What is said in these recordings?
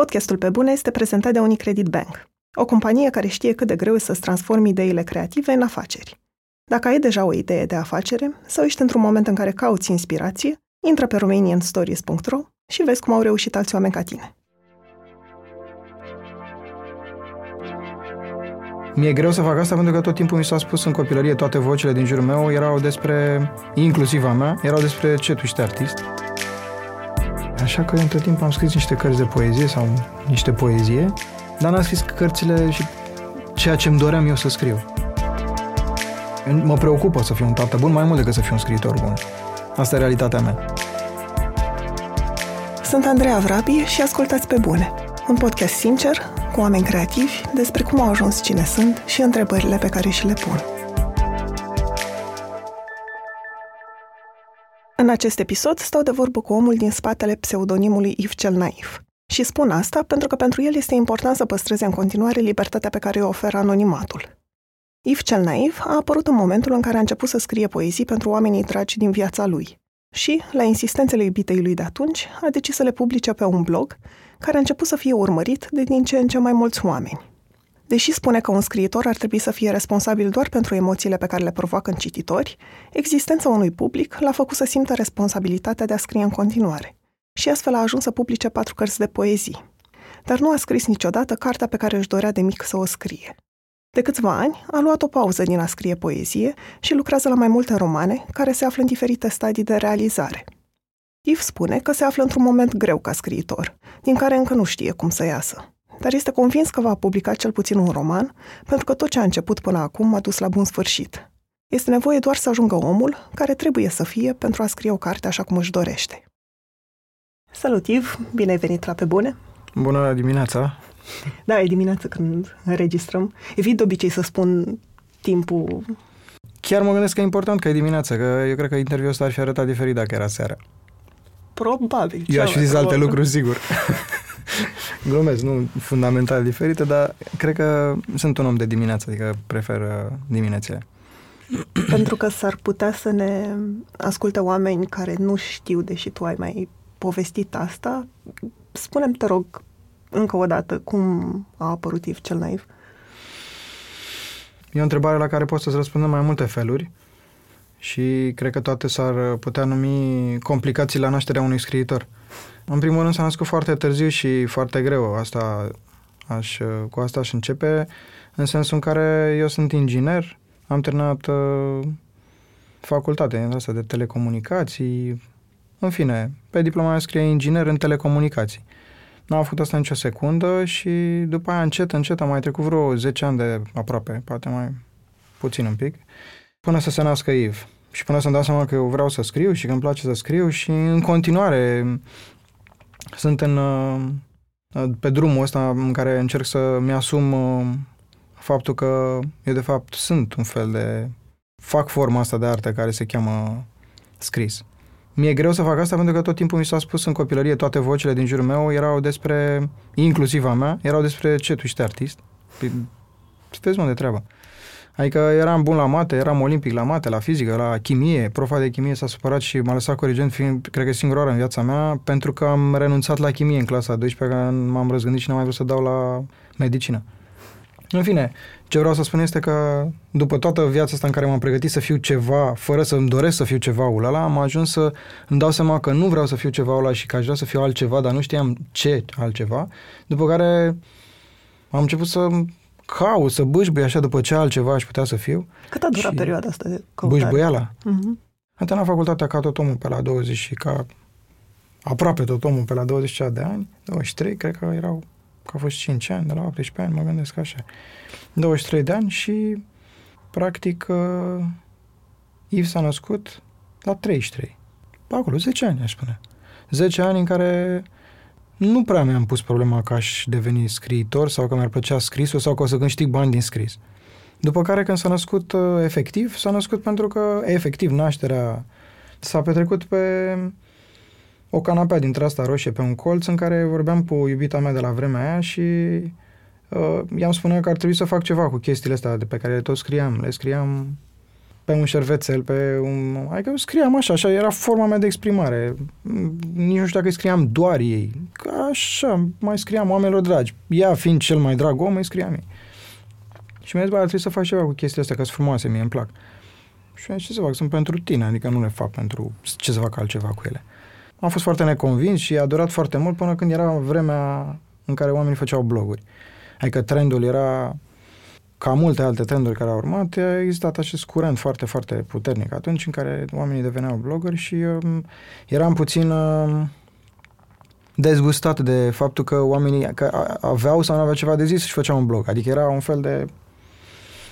Podcastul Pe Bune este prezentat de Unicredit Bank, o companie care știe cât de greu e să-ți transformi ideile creative în afaceri. Dacă ai deja o idee de afacere sau ești într-un moment în care cauți inspirație, intră pe romanianstories.ro și vezi cum au reușit alți oameni ca tine. Mi-e greu să fac asta pentru că tot timpul mi s-a spus în copilărie toate vocile din jurul meu erau despre, inclusiv a mea, erau despre ce tu ești artist. Așa că între timp am scris niște cărți de poezie sau niște poezie, dar n-am scris cărțile și ceea ce îmi doream eu să scriu. Mă preocupă să fiu un tată bun mai mult decât să fiu un scriitor bun. Asta e realitatea mea. Sunt Andreea Vrabi și ascultați pe bune. Un podcast sincer, cu oameni creativi, despre cum au ajuns cine sunt și întrebările pe care și le pun. În acest episod stau de vorbă cu omul din spatele pseudonimului Yves cel Naiv. Și spun asta pentru că pentru el este important să păstreze în continuare libertatea pe care o oferă anonimatul. Yves cel Naiv a apărut în momentul în care a început să scrie poezii pentru oamenii dragi din viața lui și, la insistențele iubitei lui de atunci, a decis să le publice pe un blog care a început să fie urmărit de din ce în ce mai mulți oameni. Deși spune că un scriitor ar trebui să fie responsabil doar pentru emoțiile pe care le provoacă în cititori, existența unui public l-a făcut să simtă responsabilitatea de a scrie în continuare. Și astfel a ajuns să publice patru cărți de poezii. Dar nu a scris niciodată cartea pe care își dorea de mic să o scrie. De câțiva ani a luat o pauză din a scrie poezie și lucrează la mai multe romane care se află în diferite stadii de realizare. Yves spune că se află într-un moment greu ca scriitor, din care încă nu știe cum să iasă dar este convins că va publica cel puțin un roman, pentru că tot ce a început până acum a dus la bun sfârșit. Este nevoie doar să ajungă omul care trebuie să fie pentru a scrie o carte așa cum își dorește. Salut, Iv! Bine ai venit la Pe Bune! Bună dimineața! Da, e dimineața când înregistrăm. Evit de obicei să spun timpul... Chiar mă gândesc că e important că e dimineața, că eu cred că interviul ăsta ar fi arătat diferit dacă era seara. Probabil. Eu aș fi zis alte lucruri, sigur. Glumesc, nu fundamental diferite, dar cred că sunt un om de dimineață, adică prefer uh, diminețile. Pentru că s-ar putea să ne asculte oameni care nu știu, deși tu ai mai povestit asta. Spunem, te rog, încă o dată, cum a apărut Iv cel naiv? E o întrebare la care pot să-ți răspundem mai multe feluri și cred că toate s-ar putea numi complicații la nașterea unui scriitor. În primul rând s-a născut foarte târziu și foarte greu. Asta aș, cu asta aș începe, în sensul în care eu sunt inginer, am terminat uh, facultatea asta de telecomunicații, în fine, pe diploma mea scrie inginer în telecomunicații. N-am făcut asta nicio secundă și după aia încet, încet am mai trecut vreo 10 ani de aproape, poate mai puțin un pic, până să se nască Iv. Și până să-mi dau seama că eu vreau să scriu și că îmi place să scriu și în continuare sunt în, uh, pe drumul ăsta în care încerc să-mi asum uh, faptul că eu de fapt sunt un fel de... fac forma asta de artă care se cheamă scris. Mi-e greu să fac asta pentru că tot timpul mi s-a spus în copilărie toate vocile din jurul meu erau despre, inclusiv a mea, erau despre ce tu ești artist. Păi, sunteți mă de treabă. Adică eram bun la mate, eram olimpic la mate, la fizică, la chimie. Profa de chimie s-a supărat și m-a lăsat corigent, fiind, cred că singura oară în viața mea, pentru că am renunțat la chimie în clasa a 12 că m-am răzgândit și n-am mai vrut să dau la medicină. În fine, ce vreau să spun este că după toată viața asta în care m-am pregătit să fiu ceva, fără să-mi doresc să fiu ceva ăla, am ajuns să îmi dau seama că nu vreau să fiu ceva ăla și că aș vrea să fiu altceva, dar nu știam ce altceva. După care am început să caut, să bâșbui așa după ce altceva aș putea să fiu. Cât a durat și perioada asta de căutare? Bâșbuiala? Uh-huh. Am terminat facultatea ca tot omul pe la 20 și ca aproape tot omul pe la 20 de ani, 23, cred că erau, că au fost 5 ani, de la 18 ani, mă gândesc așa. 23 de ani și practic uh, Yves s-a născut la 33. Pe acolo, 10 ani, aș spune. 10 ani în care nu prea mi-am pus problema că aș deveni scriitor sau că mi-ar plăcea scrisul sau că o să câștig bani din scris. După care când s-a născut uh, efectiv, s-a născut pentru că efectiv nașterea s-a petrecut pe o canapea dintre asta roșie pe un colț în care vorbeam cu iubita mea de la vremea aia și uh, i-am spune că ar trebui să fac ceva cu chestiile astea de pe care le tot scriam. Le scriam pe un șervețel, pe un... Adică scriam așa, așa era forma mea de exprimare. Nici nu știu dacă scriam doar ei. Așa, mai scriam oamenilor dragi. Ea fiind cel mai drag om, îi scriam ei. Și mi-a zis, bă, ar trebui să faci ceva cu chestiile astea, că sunt frumoase, mie îmi plac. Și am ce să fac, sunt pentru tine, adică nu le fac pentru ce să fac altceva cu ele. Am fost foarte neconvins și a durat foarte mult până când era vremea în care oamenii făceau bloguri. Adică trendul era ca multe alte trenduri care au urmat, a existat acest curent foarte, foarte puternic atunci în care oamenii deveneau blogări și um, eram puțin uh, dezgustat de faptul că oamenii că aveau sau nu aveau ceva de zis și făceau un blog. Adică era un fel de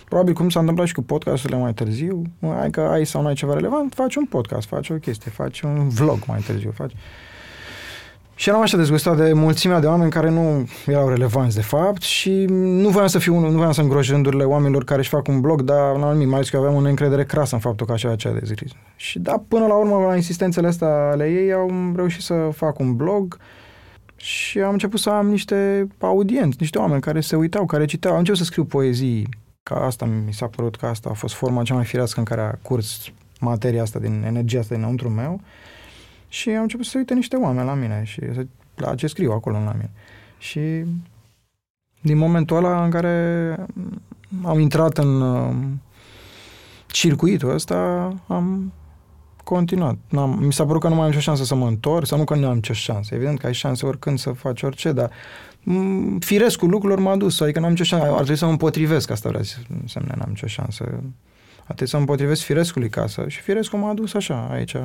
Probabil cum s-a întâmplat și cu podcasturile mai târziu, ai că ai sau nu ai ceva relevant, faci un podcast, faci o chestie, faci un vlog mai târziu, faci... Și eram așa dezgustat de mulțimea de oameni care nu erau relevanți de fapt și nu voiam să fiu unul, nu voiam să îngroș rândurile oamenilor care își fac un blog, dar n-am nimic, mai ales că aveam o neîncredere crasă în faptul că așa ce de zis. Și da, până la urmă, la insistențele astea ale ei, au reușit să fac un blog și am început să am niște audienți, niște oameni care se uitau, care citeau. Am început să scriu poezii, ca asta mi s-a părut că asta a fost forma cea mai firească în care a curs materia asta din energia asta dinăuntru meu și am început să se uite niște oameni la mine și la ce scriu acolo la mine. Și din momentul ăla în care am intrat în uh, circuitul ăsta, am continuat. N-am, mi s-a părut că nu mai am nicio șansă să mă întorc, sau nu că nu am nicio șansă. Evident că ai șanse oricând să faci orice, dar m- firescul lucrurilor m-a dus, adică n-am nicio șansă. Ar trebui să mă împotrivesc, asta vrea să însemne, n-am nicio șansă. Ar trebui să mă împotrivesc firescului casă și firescul m-a dus așa, aici.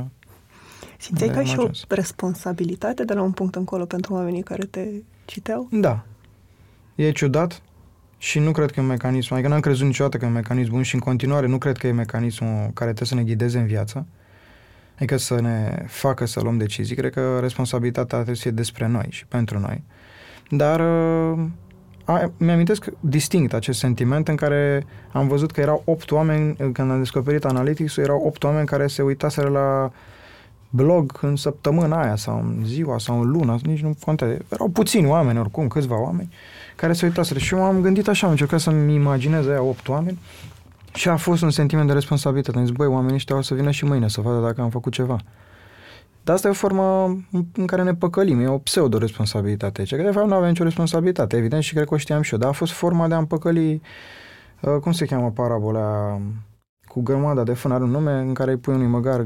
Simțeai ca și o responsabilitate de la un punct încolo pentru oamenii care te citeau? Da. E ciudat și nu cred că e un mecanism, adică n-am crezut niciodată că e un mecanism bun și în continuare nu cred că e mecanismul care trebuie să ne ghideze în viață. Adică să ne facă să luăm decizii. Cred că responsabilitatea trebuie să fie despre noi și pentru noi. Dar uh, mi-amintesc distinct acest sentiment în care am văzut că erau opt oameni, când am descoperit Analytics, erau opt oameni care se uitaseră la blog în săptămâna aia sau în ziua sau în luna, nici nu contează. Erau puțini oameni oricum, câțiva oameni care se uitaseră și eu am gândit așa, am încercat să-mi imaginez aia opt oameni și a fost un sentiment de responsabilitate. Am zis, băi, oamenii ăștia o să vină și mâine să vadă dacă am făcut ceva. Dar asta e o formă în care ne păcălim, e o pseudo-responsabilitate. Ce că de fapt nu avem nicio responsabilitate, evident, și cred că o știam și eu, dar a fost forma de a împăcăli, uh, cum se cheamă parabola, cu grămada de fân, are un nume în care îi pui unui măgar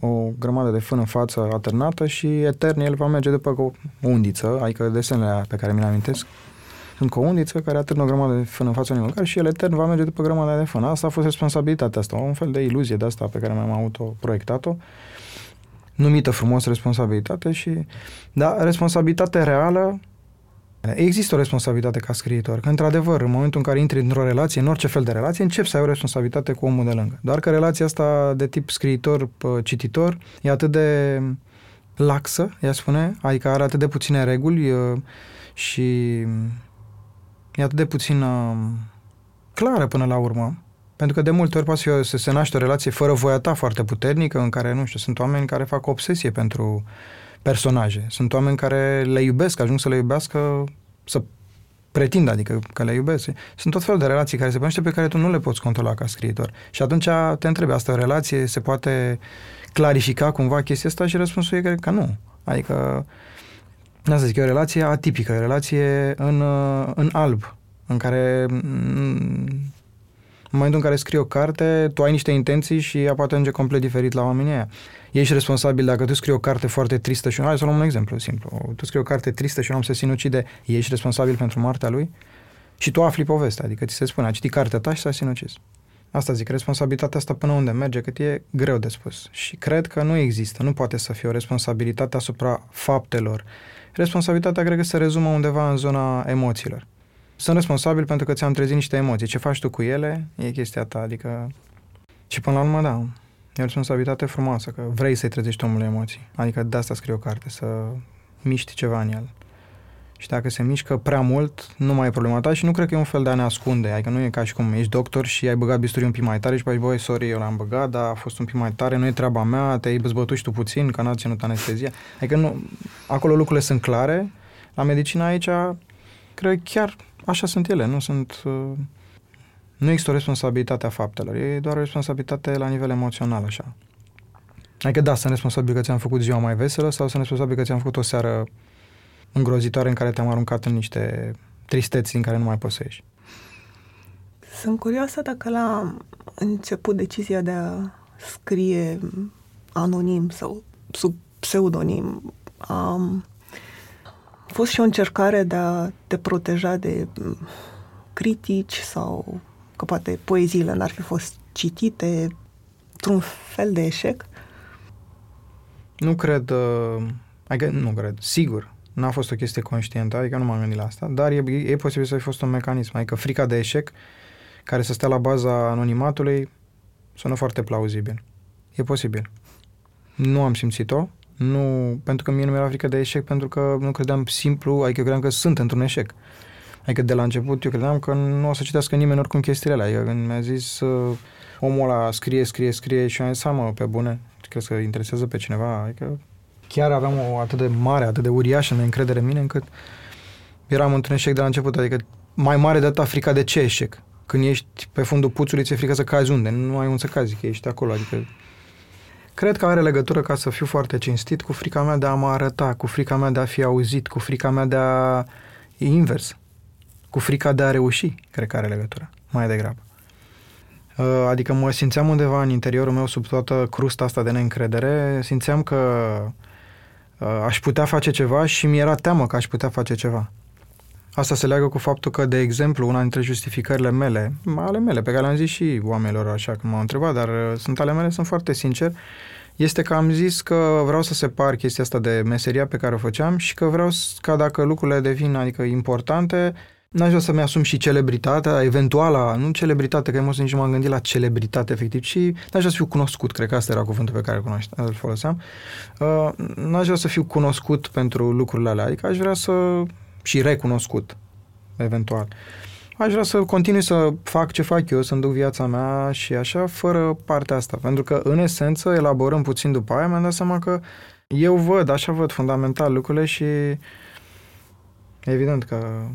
o grămadă de fân în față atârnată și etern el va merge după o undiță, adică desenele pe care mi le amintesc, sunt cu o undiță care atârnă o grămadă de fân în fața unui măgar și el etern va merge după grămada de fân. Asta a fost responsabilitatea asta, un fel de iluzie de asta pe care mi-am auto-proiectat-o numită frumos responsabilitate și, da, responsabilitate reală Există o responsabilitate ca scriitor, că într-adevăr, în momentul în care intri într-o relație, în orice fel de relație, începi să ai o responsabilitate cu omul de lângă. Doar că relația asta de tip scriitor-cititor e atât de laxă, ea spune, adică are atât de puține reguli și e atât de puțin clară până la urmă, pentru că de multe ori poate să se naște o relație fără voia ta foarte puternică, în care, nu știu, sunt oameni care fac obsesie pentru personaje. Sunt oameni care le iubesc, ajung să le iubească, să pretind, adică că le iubesc. Sunt tot felul de relații care se pănește pe care tu nu le poți controla ca scriitor. Și atunci te întrebi, asta o relație se poate clarifica cumva chestia asta și răspunsul e că nu. Adică, nu să zic, e o relație atipică, e o relație în, în alb, în care în momentul în care scrii o carte, tu ai niște intenții și ea poate ajunge complet diferit la oamenii aia. Ești responsabil dacă tu scrii o carte foarte tristă și... Hai să luăm un exemplu simplu. Tu scrii o carte tristă și un om se sinucide, ești responsabil pentru moartea lui? Și tu afli povestea, adică ți se spune, a citit cartea ta și s-a sinucis. Asta zic, responsabilitatea asta până unde merge, cât e greu de spus. Și cred că nu există, nu poate să fie o responsabilitate asupra faptelor. Responsabilitatea cred că se rezumă undeva în zona emoțiilor sunt responsabil pentru că ți-am trezit niște emoții. Ce faci tu cu ele e chestia ta, adică... Și până la urmă, da, e o responsabilitate frumoasă, că vrei să-i trezești omul emoții. Adică de asta scrie o carte, să miști ceva în el. Și dacă se mișcă prea mult, nu mai e problema ta și nu cred că e un fel de a ne ascunde. Adică nu e ca și cum ești doctor și ai băgat bisturi un pic mai tare și păi, băi, sorry, eu l-am băgat, dar a fost un pic mai tare, nu e treaba mea, te-ai băzbătut și tu puțin, că n-a ținut anestezia. Adică nu, acolo lucrurile sunt clare. La medicina aici, cred chiar așa sunt ele, nu sunt... Uh, Nu există o responsabilitate a faptelor, e doar o responsabilitate la nivel emoțional, așa. Adică da, sunt responsabil că ți-am făcut ziua mai veselă sau sunt responsabil că ți-am făcut o seară îngrozitoare în care te-am aruncat în niște tristeți din care nu mai poți să ieși. Sunt curioasă dacă la început decizia de a scrie anonim sau sub pseudonim a fost și o încercare de a te proteja de critici sau că poate poeziile n-ar fi fost citite într-un fel de eșec? Nu cred, uh, adică nu cred, sigur, n-a fost o chestie conștientă, adică nu m-am gândit la asta, dar e, e posibil să fi fost un mecanism, adică frica de eșec care să stea la baza anonimatului sună foarte plauzibil. E posibil. Nu am simțit-o, nu, pentru că mie nu mi-era frică de eșec, pentru că nu credeam simplu, adică credeam că sunt într-un eșec. Adică de la început eu credeam că nu o să citească nimeni oricum chestiile alea. Adică când mi-a zis uh, omul ăla scrie, scrie, scrie și am zis, mă, pe bune, crezi că interesează pe cineva? Adică chiar aveam o atât de mare, atât de uriașă de încredere în mine, încât eram într-un eșec de la început. Adică mai mare de atât frica de ce eșec? Când ești pe fundul puțului, ți-e frică să cazi unde? Nu ai unde să cazi, că ești acolo. Adică Cred că are legătură, ca să fiu foarte cinstit, cu frica mea de a mă arăta, cu frica mea de a fi auzit, cu frica mea de a... E invers. Cu frica de a reuși, cred că are legătură, mai degrabă. Uh, adică mă simțeam undeva în interiorul meu, sub toată crusta asta de neîncredere, simțeam că uh, aș putea face ceva și mi-era teamă că aș putea face ceva. Asta se leagă cu faptul că, de exemplu, una dintre justificările mele, ale mele, pe care le-am zis și oamenilor așa când m-au întrebat, dar uh, sunt ale mele, sunt foarte sincer, este că am zis că vreau să separ chestia asta de meseria pe care o făceam și că vreau ca dacă lucrurile devin adică importante, n-aș vrea să-mi asum și celebritatea, eventuala, nu celebritate, că nici nu m-am gândit la celebritate efectiv, ci n-aș vrea să fiu cunoscut, cred că asta era cuvântul pe care îl foloseam. Uh, n-aș vrea să fiu cunoscut pentru lucrurile alea, adică aș vrea să și recunoscut, eventual. Aș vrea să continui să fac ce fac eu, să-mi duc viața mea și așa, fără partea asta. Pentru că, în esență, elaborăm puțin după aia, mi-am dat seama că eu văd, așa văd fundamental lucrurile și evident că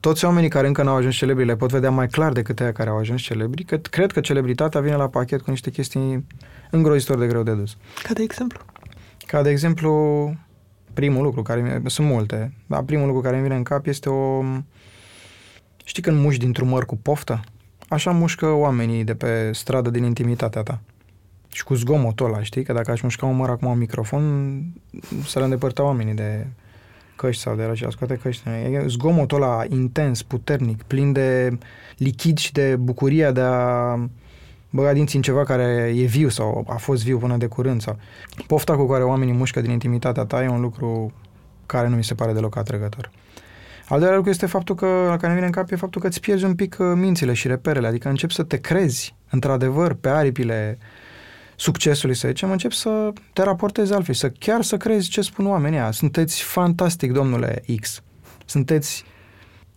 toți oamenii care încă n-au ajuns celebri le pot vedea mai clar decât aia care au ajuns celebri, că cred că celebritatea vine la pachet cu niște chestii îngrozitor de greu de dus. Ca de exemplu? Ca de exemplu, primul lucru care sunt multe, dar primul lucru care mi vine în cap este o știi când muști dintr-un măr cu poftă? Așa mușcă oamenii de pe stradă din intimitatea ta. Și cu zgomotul ăla, știi? Că dacă aș mușca un măr acum un microfon, să le îndepărta oamenii de căști sau de la și scoate căști. E zgomotul ăla intens, puternic, plin de lichid și de bucuria de a băga dinții în ceva care e viu sau a fost viu până de curând. Sau... Pofta cu care oamenii mușcă din intimitatea ta e un lucru care nu mi se pare deloc atrăgător. Al doilea lucru este faptul că, la care vine în cap, e faptul că îți pierzi un pic uh, mințile și reperele, adică începi să te crezi, într-adevăr, pe aripile succesului, să zicem, începi să te raportezi altfel, să chiar să crezi ce spun oamenii aia. Sunteți fantastic, domnule X. Sunteți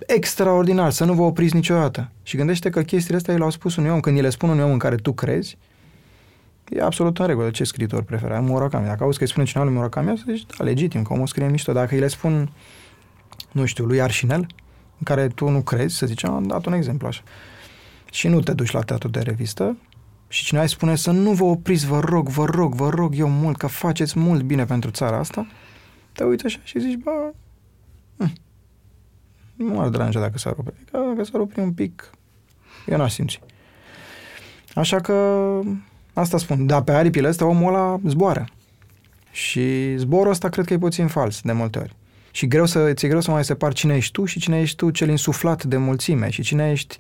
extraordinar, să nu vă opriți niciodată. Și gândește că chestiile astea le-au spus unui om, când îi le spun unui om în care tu crezi, e absolut în regulă. Ce scriitor prefera? Murakami. Dacă auzi că îi spune cineva lui Murakami, să zici, da, legitim, că omul scrie mișto. Dacă îi le spun, nu știu, lui Arșinel, în care tu nu crezi, să zicem, am dat un exemplu așa. Și nu te duci la teatru de revistă și cineva îi spune să nu vă opriți, vă rog, vă rog, vă rog eu mult, că faceți mult bine pentru țara asta, te uiți așa și zici, bă, hm, nu m-ar deranja dacă s-ar opri. Dacă s-ar opri un pic, eu n-aș simți. Așa că asta spun. Dar pe aripile astea omul ăla zboară. Și zborul ăsta cred că e puțin fals de multe ori. Și greu să, ți-e greu să mai separi cine ești tu și cine ești tu cel insuflat de mulțime și cine ești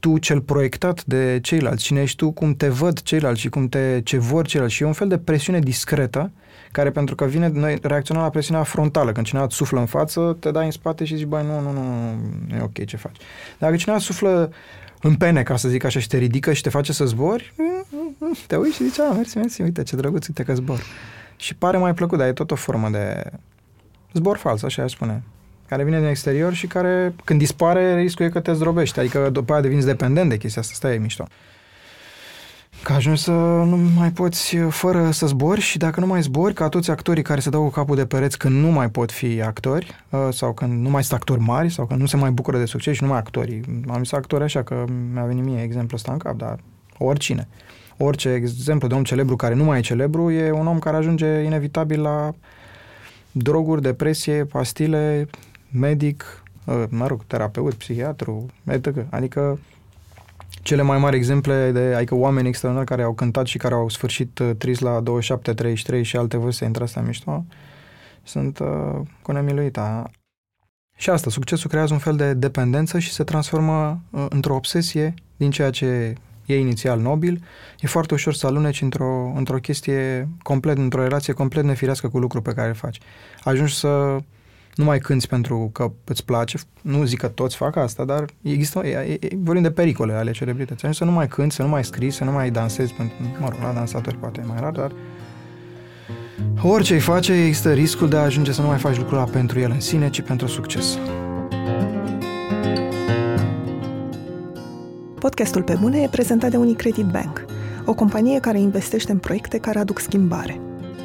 tu cel proiectat de ceilalți, cine ești tu cum te văd ceilalți și cum te ce vor ceilalți. Și e un fel de presiune discretă care pentru că vine, noi reacționăm la presiunea frontală. Când cineva îți suflă în față, te dai în spate și zici, băi, nu, nu, nu, nu e ok ce faci. Dacă cineva suflă în pene, ca să zic așa, și te ridică și te face să zbori, te uiți și zici, a, mersi, mersi, uite ce drăguț, uite că zbor. Și pare mai plăcut, dar e tot o formă de zbor fals, așa aș spune care vine din exterior și care, când dispare, riscul e că te zdrobești. Adică după aia devinzi dependent de chestia asta. Asta e mișto. Că ajungi să nu mai poți fără să zbori și dacă nu mai zbori, ca toți actorii care se dau cu capul de pereți când nu mai pot fi actori uh, sau când nu mai sunt actori mari sau când nu se mai bucură de succes și nu mai actorii. Am zis actori așa că mi-a venit mie exemplul ăsta în cap, dar oricine. Orice exemplu de om celebru care nu mai e celebru e un om care ajunge inevitabil la droguri, depresie, pastile, medic, uh, mă rog, terapeut, psihiatru, etc. Adică cele mai mari exemple de adică oameni extraordinari care au cântat și care au sfârșit uh, trist la 27, 33 și alte vârste între astea mișto, sunt uh, cu nemiluita. Și asta, succesul creează un fel de dependență și se transformă uh, într-o obsesie din ceea ce e inițial nobil, e foarte ușor să aluneci într-o, într-o chestie complet, într-o relație complet nefirească cu lucrul pe care îl faci. Ajungi să nu mai cânti pentru că îți place, nu zic că toți fac asta, dar există, e, e, vorbim de pericole ale celebrității. Ajungi să nu mai cânti, să nu mai scrii, să nu mai dansezi, pentru, mă rog, la dansatori poate e mai rar, dar orice îi face, există riscul de a ajunge să nu mai faci lucrul ăla pentru el în sine, ci pentru succes. Podcastul Pe Bune e prezentat de Unicredit Bank, o companie care investește în proiecte care aduc schimbare.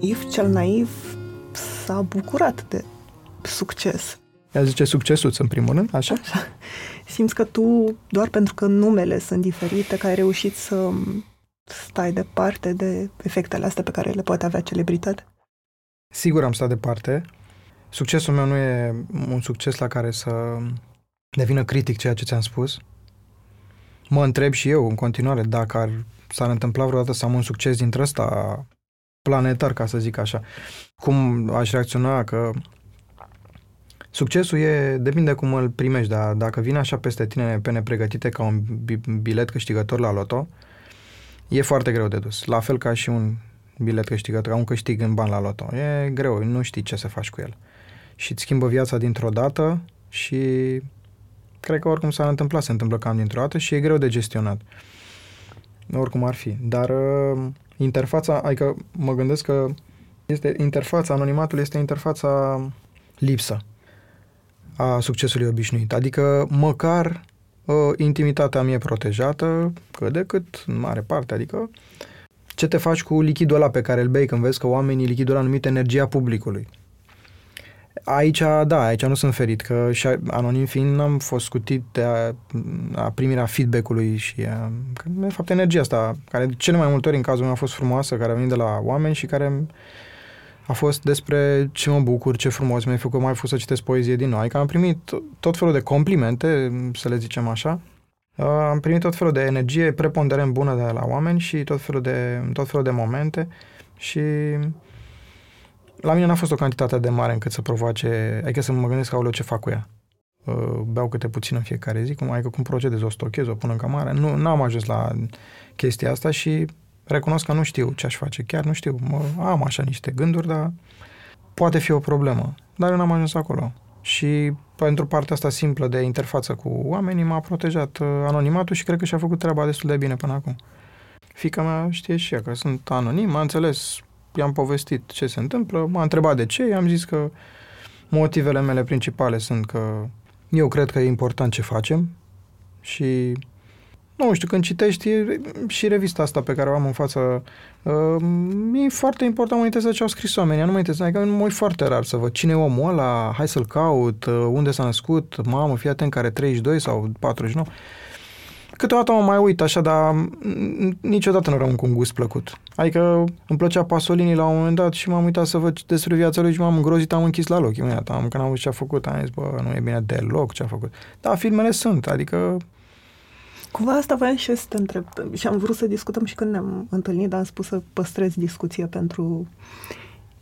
If cel naiv s-a bucurat de succes. Ea zice succesul în primul rând, așa? așa? Simți că tu, doar pentru că numele sunt diferite, că ai reușit să stai departe de efectele astea pe care le poate avea celebritate? Sigur am stat departe. Succesul meu nu e un succes la care să devină critic ceea ce ți-am spus. Mă întreb și eu în continuare dacă ar, s-ar întâmpla vreodată să am un succes dintre ăsta planetar, ca să zic așa. Cum aș reacționa că Succesul e, depinde cum îl primești, dar dacă vine așa peste tine pe nepregătite ca un bilet câștigător la loto, e foarte greu de dus. La fel ca și un bilet câștigător, ca un câștig în bani la loto. E greu, nu știi ce să faci cu el. Și îți schimbă viața dintr-o dată și cred că oricum s-ar întâmpla, se întâmplă cam dintr-o dată și e greu de gestionat. Oricum ar fi. Dar uh, interfața, adică mă gândesc că este interfața, anonimatul este interfața lipsă a succesului obișnuit. Adică măcar uh, intimitatea mie protejată, cât de cât, în mare parte, adică ce te faci cu lichidul ăla pe care îl bei când vezi că oamenii lichidul ăla numit energia publicului. Aici, da, aici nu sunt ferit, că și anonim fiind n-am fost scutit de a, a primirea feedback-ului și a, că, de fapt energia asta, care de cele mai multe ori în cazul meu a fost frumoasă, care a venit de la oameni și care a fost despre ce mă bucur, ce frumos mi-ai făcut, mai fost să citesc poezie din nou. Adică am primit tot felul de complimente, să le zicem așa. Am primit tot felul de energie preponderent bună de la oameni și tot felul de, tot felul de momente și la mine n-a fost o cantitate de mare încât să provoace, adică să mă gândesc, aoleu, ce fac cu ea. Uh, beau câte puțin în fiecare zi, cum, adică cum procedez, o stochez, o pun în camară. Nu n-am ajuns la chestia asta și recunosc că nu știu ce aș face. Chiar nu știu. Mă, am așa niște gânduri, dar poate fi o problemă. Dar eu n-am ajuns acolo. Și pentru partea asta simplă de interfață cu oamenii m-a protejat uh, anonimatul și cred că și-a făcut treaba destul de bine până acum. Fica mea știe și ea că sunt anonim, m-a înțeles i-am povestit ce se întâmplă, m-a întrebat de ce, i-am zis că motivele mele principale sunt că eu cred că e important ce facem și nu știu, când citești și revista asta pe care o am în față, uh, e foarte important, mă interesează ce au scris oamenii, nu mă interesează, adică mă foarte rar să văd cine e omul ăla, hai să-l caut, uh, unde s-a născut, mamă, fii atent, care 32 sau 49. Câteodată mă mai uit așa, dar niciodată nu rămân cu un gust plăcut. Adică îmi plăcea Pasolini la un moment dat și m-am uitat să văd despre viața lui și m-am îngrozit, am închis la loc. Imediat, am, când am văzut ce a făcut, am zis, bă, nu e bine deloc ce a făcut. Dar filmele sunt, adică Cumva asta voiam și să te întreb. Și am vrut să discutăm și când ne-am întâlnit, dar am spus să păstrez discuția pentru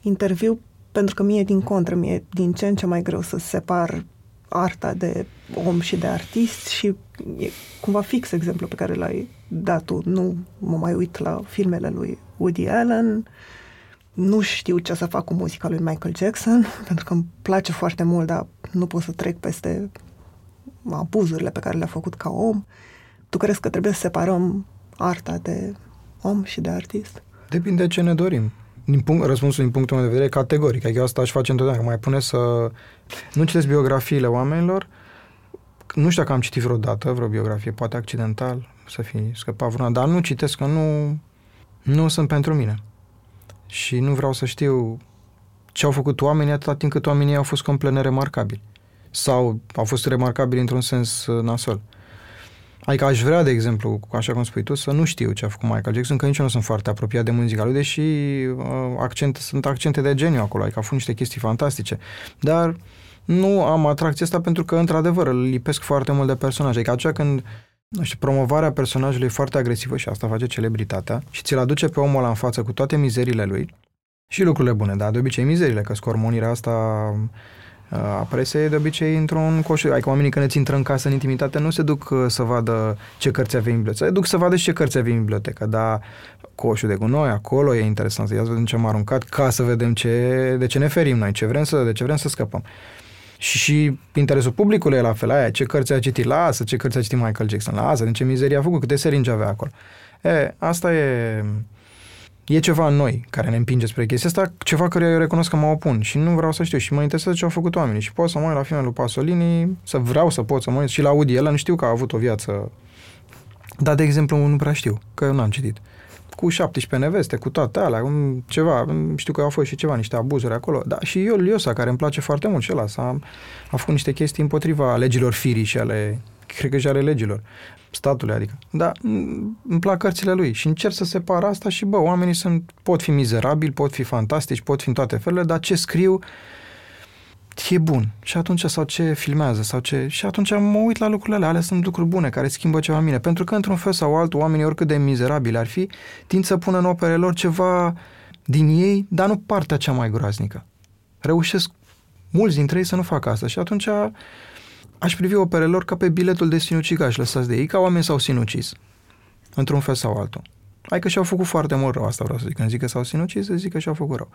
interviu, pentru că mie, din contră, mie din ce în ce mai greu să separ arta de om și de artist și e cumva fix exemplu pe care l-ai dat tu. Nu mă mai uit la filmele lui Woody Allen, nu știu ce să fac cu muzica lui Michael Jackson, pentru că îmi place foarte mult, dar nu pot să trec peste abuzurile pe care le-a făcut ca om. Tu crezi că trebuie să separăm arta de om și de artist? Depinde ce ne dorim. Din punct, răspunsul din punctul meu de vedere categoric. Adică eu asta aș face întotdeauna. Mai pune să... Nu citesc biografiile oamenilor. Nu știu dacă am citit vreodată vreo biografie, poate accidental, să fi scăpat vreuna, dar nu citesc, că nu, nu sunt pentru mine. Și nu vreau să știu ce au făcut oamenii atâta timp cât oamenii au fost complet neremarcabili. Sau au fost remarcabili într-un sens uh, nasol. Adică aș vrea, de exemplu, așa cum spui tu, să nu știu ce a făcut Michael Jackson, că nici eu nu sunt foarte apropiat de muzica lui, deși uh, accent, sunt accente de geniu acolo, adică a făcut niște chestii fantastice. Dar nu am atracția asta pentru că, într-adevăr, îl lipesc foarte mult de personaje. Adică atunci când nu știu, promovarea personajului e foarte agresivă și asta face celebritatea și ți-l aduce pe omul ăla în față cu toate mizerile lui și lucrurile bune, dar de obicei mizerile, că scormonirea asta a presei de obicei într-un coș. Adică oamenii când îți intră în casă în intimitate nu se duc uh, să vadă ce cărți avem în bibliotecă. Se duc să vadă și ce cărți avem în bibliotecă, dar coșul de gunoi, acolo e interesant. Ia să vedem ce am aruncat ca să vedem ce, de ce ne ferim noi, ce vrem să, de ce vrem să scăpăm. Și, și interesul publicului e la fel, aia, ce cărți a citit, lasă, ce cărți a citit Michael Jackson, lasă, din ce mizerie a făcut, câte seringi avea acolo. E, asta e, e ceva în noi care ne împinge spre chestia asta, ceva care eu recunosc că mă opun și nu vreau să știu. Și mă interesează ce au făcut oamenii. Și pot să mă uit la filmul lui Pasolini, să vreau să pot să mă uit și la Woody Allen, știu că a avut o viață, dar de exemplu nu prea știu, că eu n-am citit. Cu 17 neveste, cu toate alea, ceva, știu că au fost și ceva, niște abuzuri acolo, dar și eu, Liosa, care îmi place foarte mult și ăla, a, a făcut niște chestii împotriva legilor firii și ale, cred că și ale legilor statului, adică. Da, îmi plac cărțile lui și încerc să separ asta și, bă, oamenii sunt, pot fi mizerabili, pot fi fantastici, pot fi în toate felurile, dar ce scriu e bun. Și atunci, sau ce filmează, sau ce... Și atunci mă uit la lucrurile alea, alea sunt lucruri bune, care schimbă ceva în mine. Pentru că, într-un fel sau altul, oamenii, oricât de mizerabili ar fi, tind să pună în operele lor ceva din ei, dar nu partea cea mai groaznică. Reușesc mulți dintre ei să nu facă asta și atunci aș privi operele lor ca pe biletul de sinucigaș lăsați de ei, ca oameni s-au sinucis, într-un fel sau altul. Hai că și-au făcut foarte mult rău, asta vreau să zic. Când zic că s-au sinucis, să zic că și-au făcut rău.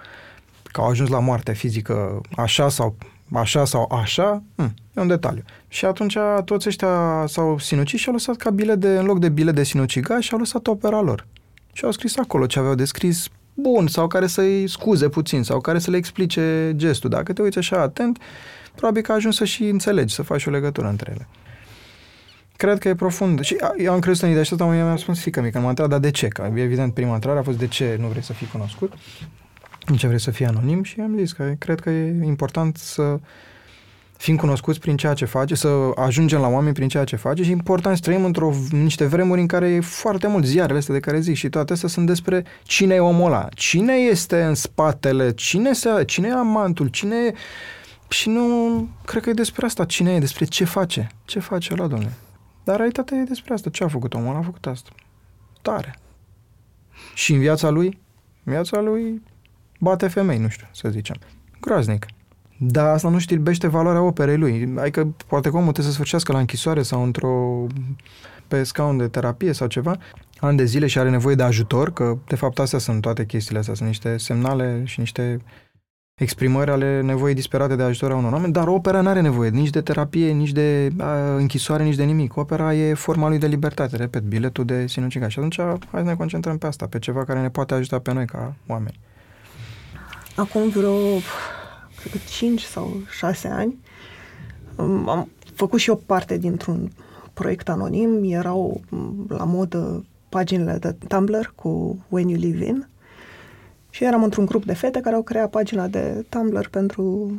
Că au ajuns la moartea fizică așa sau așa sau așa, hm, e un detaliu. Și atunci toți ăștia s-au sinucis și au lăsat ca bile de, în loc de bile de sinucigaș, și au lăsat opera lor. Și au scris acolo ce aveau de scris bun sau care să-i scuze puțin sau care să le explice gestul. Dacă te uiți așa atent, probabil că ajungi să și înțelegi, să faci o legătură între ele. Cred că e profund. Și eu am crezut în ideea asta, dar mi-a spus fică mică, m-a întrebat, dar de ce? Că evident prima întrebare a fost de ce nu vrei să fii cunoscut, de ce vrei să fii anonim și am zis că cred că e important să fim cunoscuți prin ceea ce face, să ajungem la oameni prin ceea ce face și important să trăim într-o niște vremuri în care e foarte mult ziarele astea de care zic și toate astea sunt despre cine e omul ăla, cine este în spatele, cine, se, cine e amantul, cine e și nu, cred că e despre asta. Cine e? Despre ce face? Ce face la domnule? Dar realitatea e despre asta. Ce a făcut omul? A făcut asta. Tare. Și în viața lui? În viața lui bate femei, nu știu, să zicem. Groaznic. Dar asta nu știlbește valoarea operei lui. Adică poate că omul trebuie să sfârșească la închisoare sau într-o pe scaun de terapie sau ceva, ani de zile și are nevoie de ajutor, că de fapt astea sunt toate chestiile astea, sunt niște semnale și niște exprimări ale nevoii disperate de ajutor a unor oameni, dar opera nu are nevoie nici de terapie, nici de a, închisoare, nici de nimic. Opera e forma lui de libertate, repet, biletul de sinuciga. Și atunci hai să ne concentrăm pe asta, pe ceva care ne poate ajuta pe noi ca oameni. Acum vreo, cred că 5 sau 6 ani, am făcut și o parte dintr-un proiect anonim. Erau la modă paginile de Tumblr cu When You Live In, și eram într-un grup de fete care au creat pagina de Tumblr pentru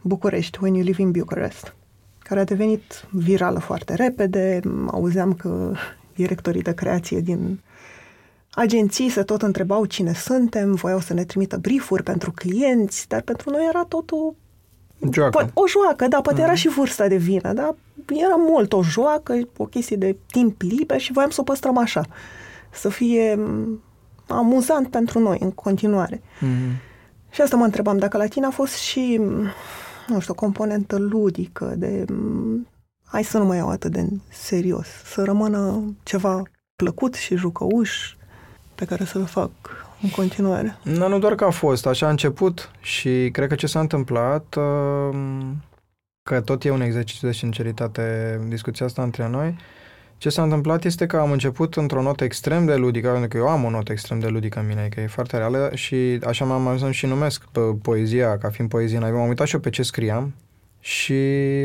București, When You Live in Bucharest, care a devenit virală foarte repede. Auzeam că directorii de creație din agenții se tot întrebau cine suntem, voiau să ne trimită briefuri pentru clienți, dar pentru noi era totul Joacă. o joacă, da, poate mm-hmm. era mhm. și vârsta de vină, dar era mult o joacă, o chestie de timp liber și voiam să o păstrăm așa. Să fie amuzant pentru noi în continuare. Mm-hmm. Și asta mă întrebam, dacă la tine a fost și nu știu, o componentă ludică, de mm, hai să nu mă iau atât de serios, să rămână ceva plăcut și jucăuș pe care să-l fac în continuare. Nu, nu doar că a fost, așa a început și cred că ce s-a întâmplat, um, că tot e un exercițiu de sinceritate discuția asta între noi, ce s-a întâmplat este că am început într-o notă extrem de ludică, pentru că eu am o notă extrem de ludică în mine, că e foarte reală și așa m-am ajuns și numesc pe poezia, ca fiind poezie naivă. M-am uitat și eu pe ce scriam și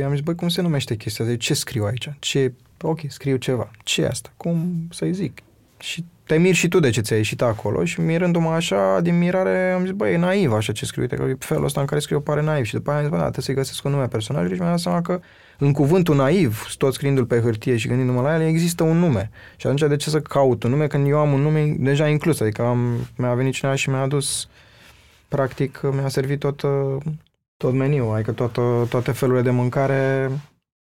am zis, băi, cum se numește chestia asta? Ce scriu aici? Ce... Ok, scriu ceva. ce e asta? Cum să-i zic? Și te miri și tu de ce ți-a ieșit acolo și mirându-mă așa, din mirare, am zis, băi, e naiv așa ce scriu, uite că felul ăsta în care scriu pare naiv și după aia am zis, bă, da, trebuie să-i găsesc un nume personajului și mi-am dat seama că în cuvântul naiv, tot scriindu-l pe hârtie și gândindu-mă la el, există un nume. Și atunci de ce să caut un nume când eu am un nume deja inclus? Adică am, mi-a venit cineva și mi-a adus, practic, mi-a servit tot, tot meniul, adică toată, toate felurile de mâncare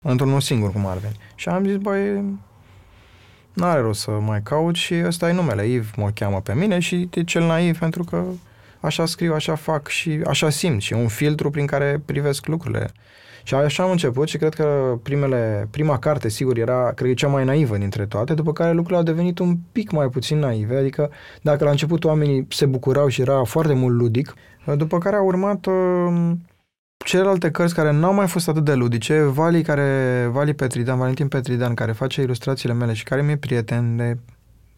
într-unul singur, cum ar veni. Și am zis, băi, n-are rost să mai caut și ăsta e numele. Iv mă cheamă pe mine și e cel naiv pentru că așa scriu, așa fac și așa simt și un filtru prin care privesc lucrurile. Și așa am început și cred că primele, prima carte, sigur, era, cred că cea mai naivă dintre toate, după care lucrurile au devenit un pic mai puțin naive, adică dacă la început oamenii se bucurau și era foarte mult ludic, după care a urmat uh, celelalte cărți care n-au mai fost atât de ludice, Vali, care, Vali Petridan, Valentin Petridan, care face ilustrațiile mele și care mi-e prieten de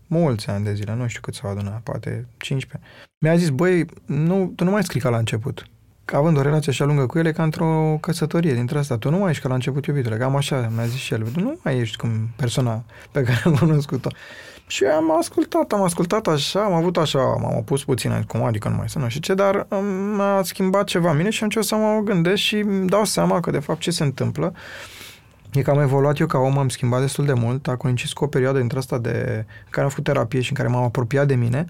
mulți ani de zile, nu știu cât s-au adunat, poate 15. Mi-a zis, băi, nu, tu nu mai scrii ca la început având o relație așa lungă cu ele, ca într-o căsătorie dintre asta. Tu nu mai ești ca la început iubitule, cam așa mi-a zis și el. Tu nu mai ești cum persoana pe care am cunoscut-o. Și eu am ascultat, am ascultat așa, am avut așa, m-am opus puțin, cum adică nu mai să nu știu ce, dar m-a schimbat ceva în mine și am început să mă gândesc și îmi dau seama că de fapt ce se întâmplă e că am evoluat eu ca om, am schimbat destul de mult, a coincis cu o perioadă dintre asta de, în care am făcut terapie și în care m-am apropiat de mine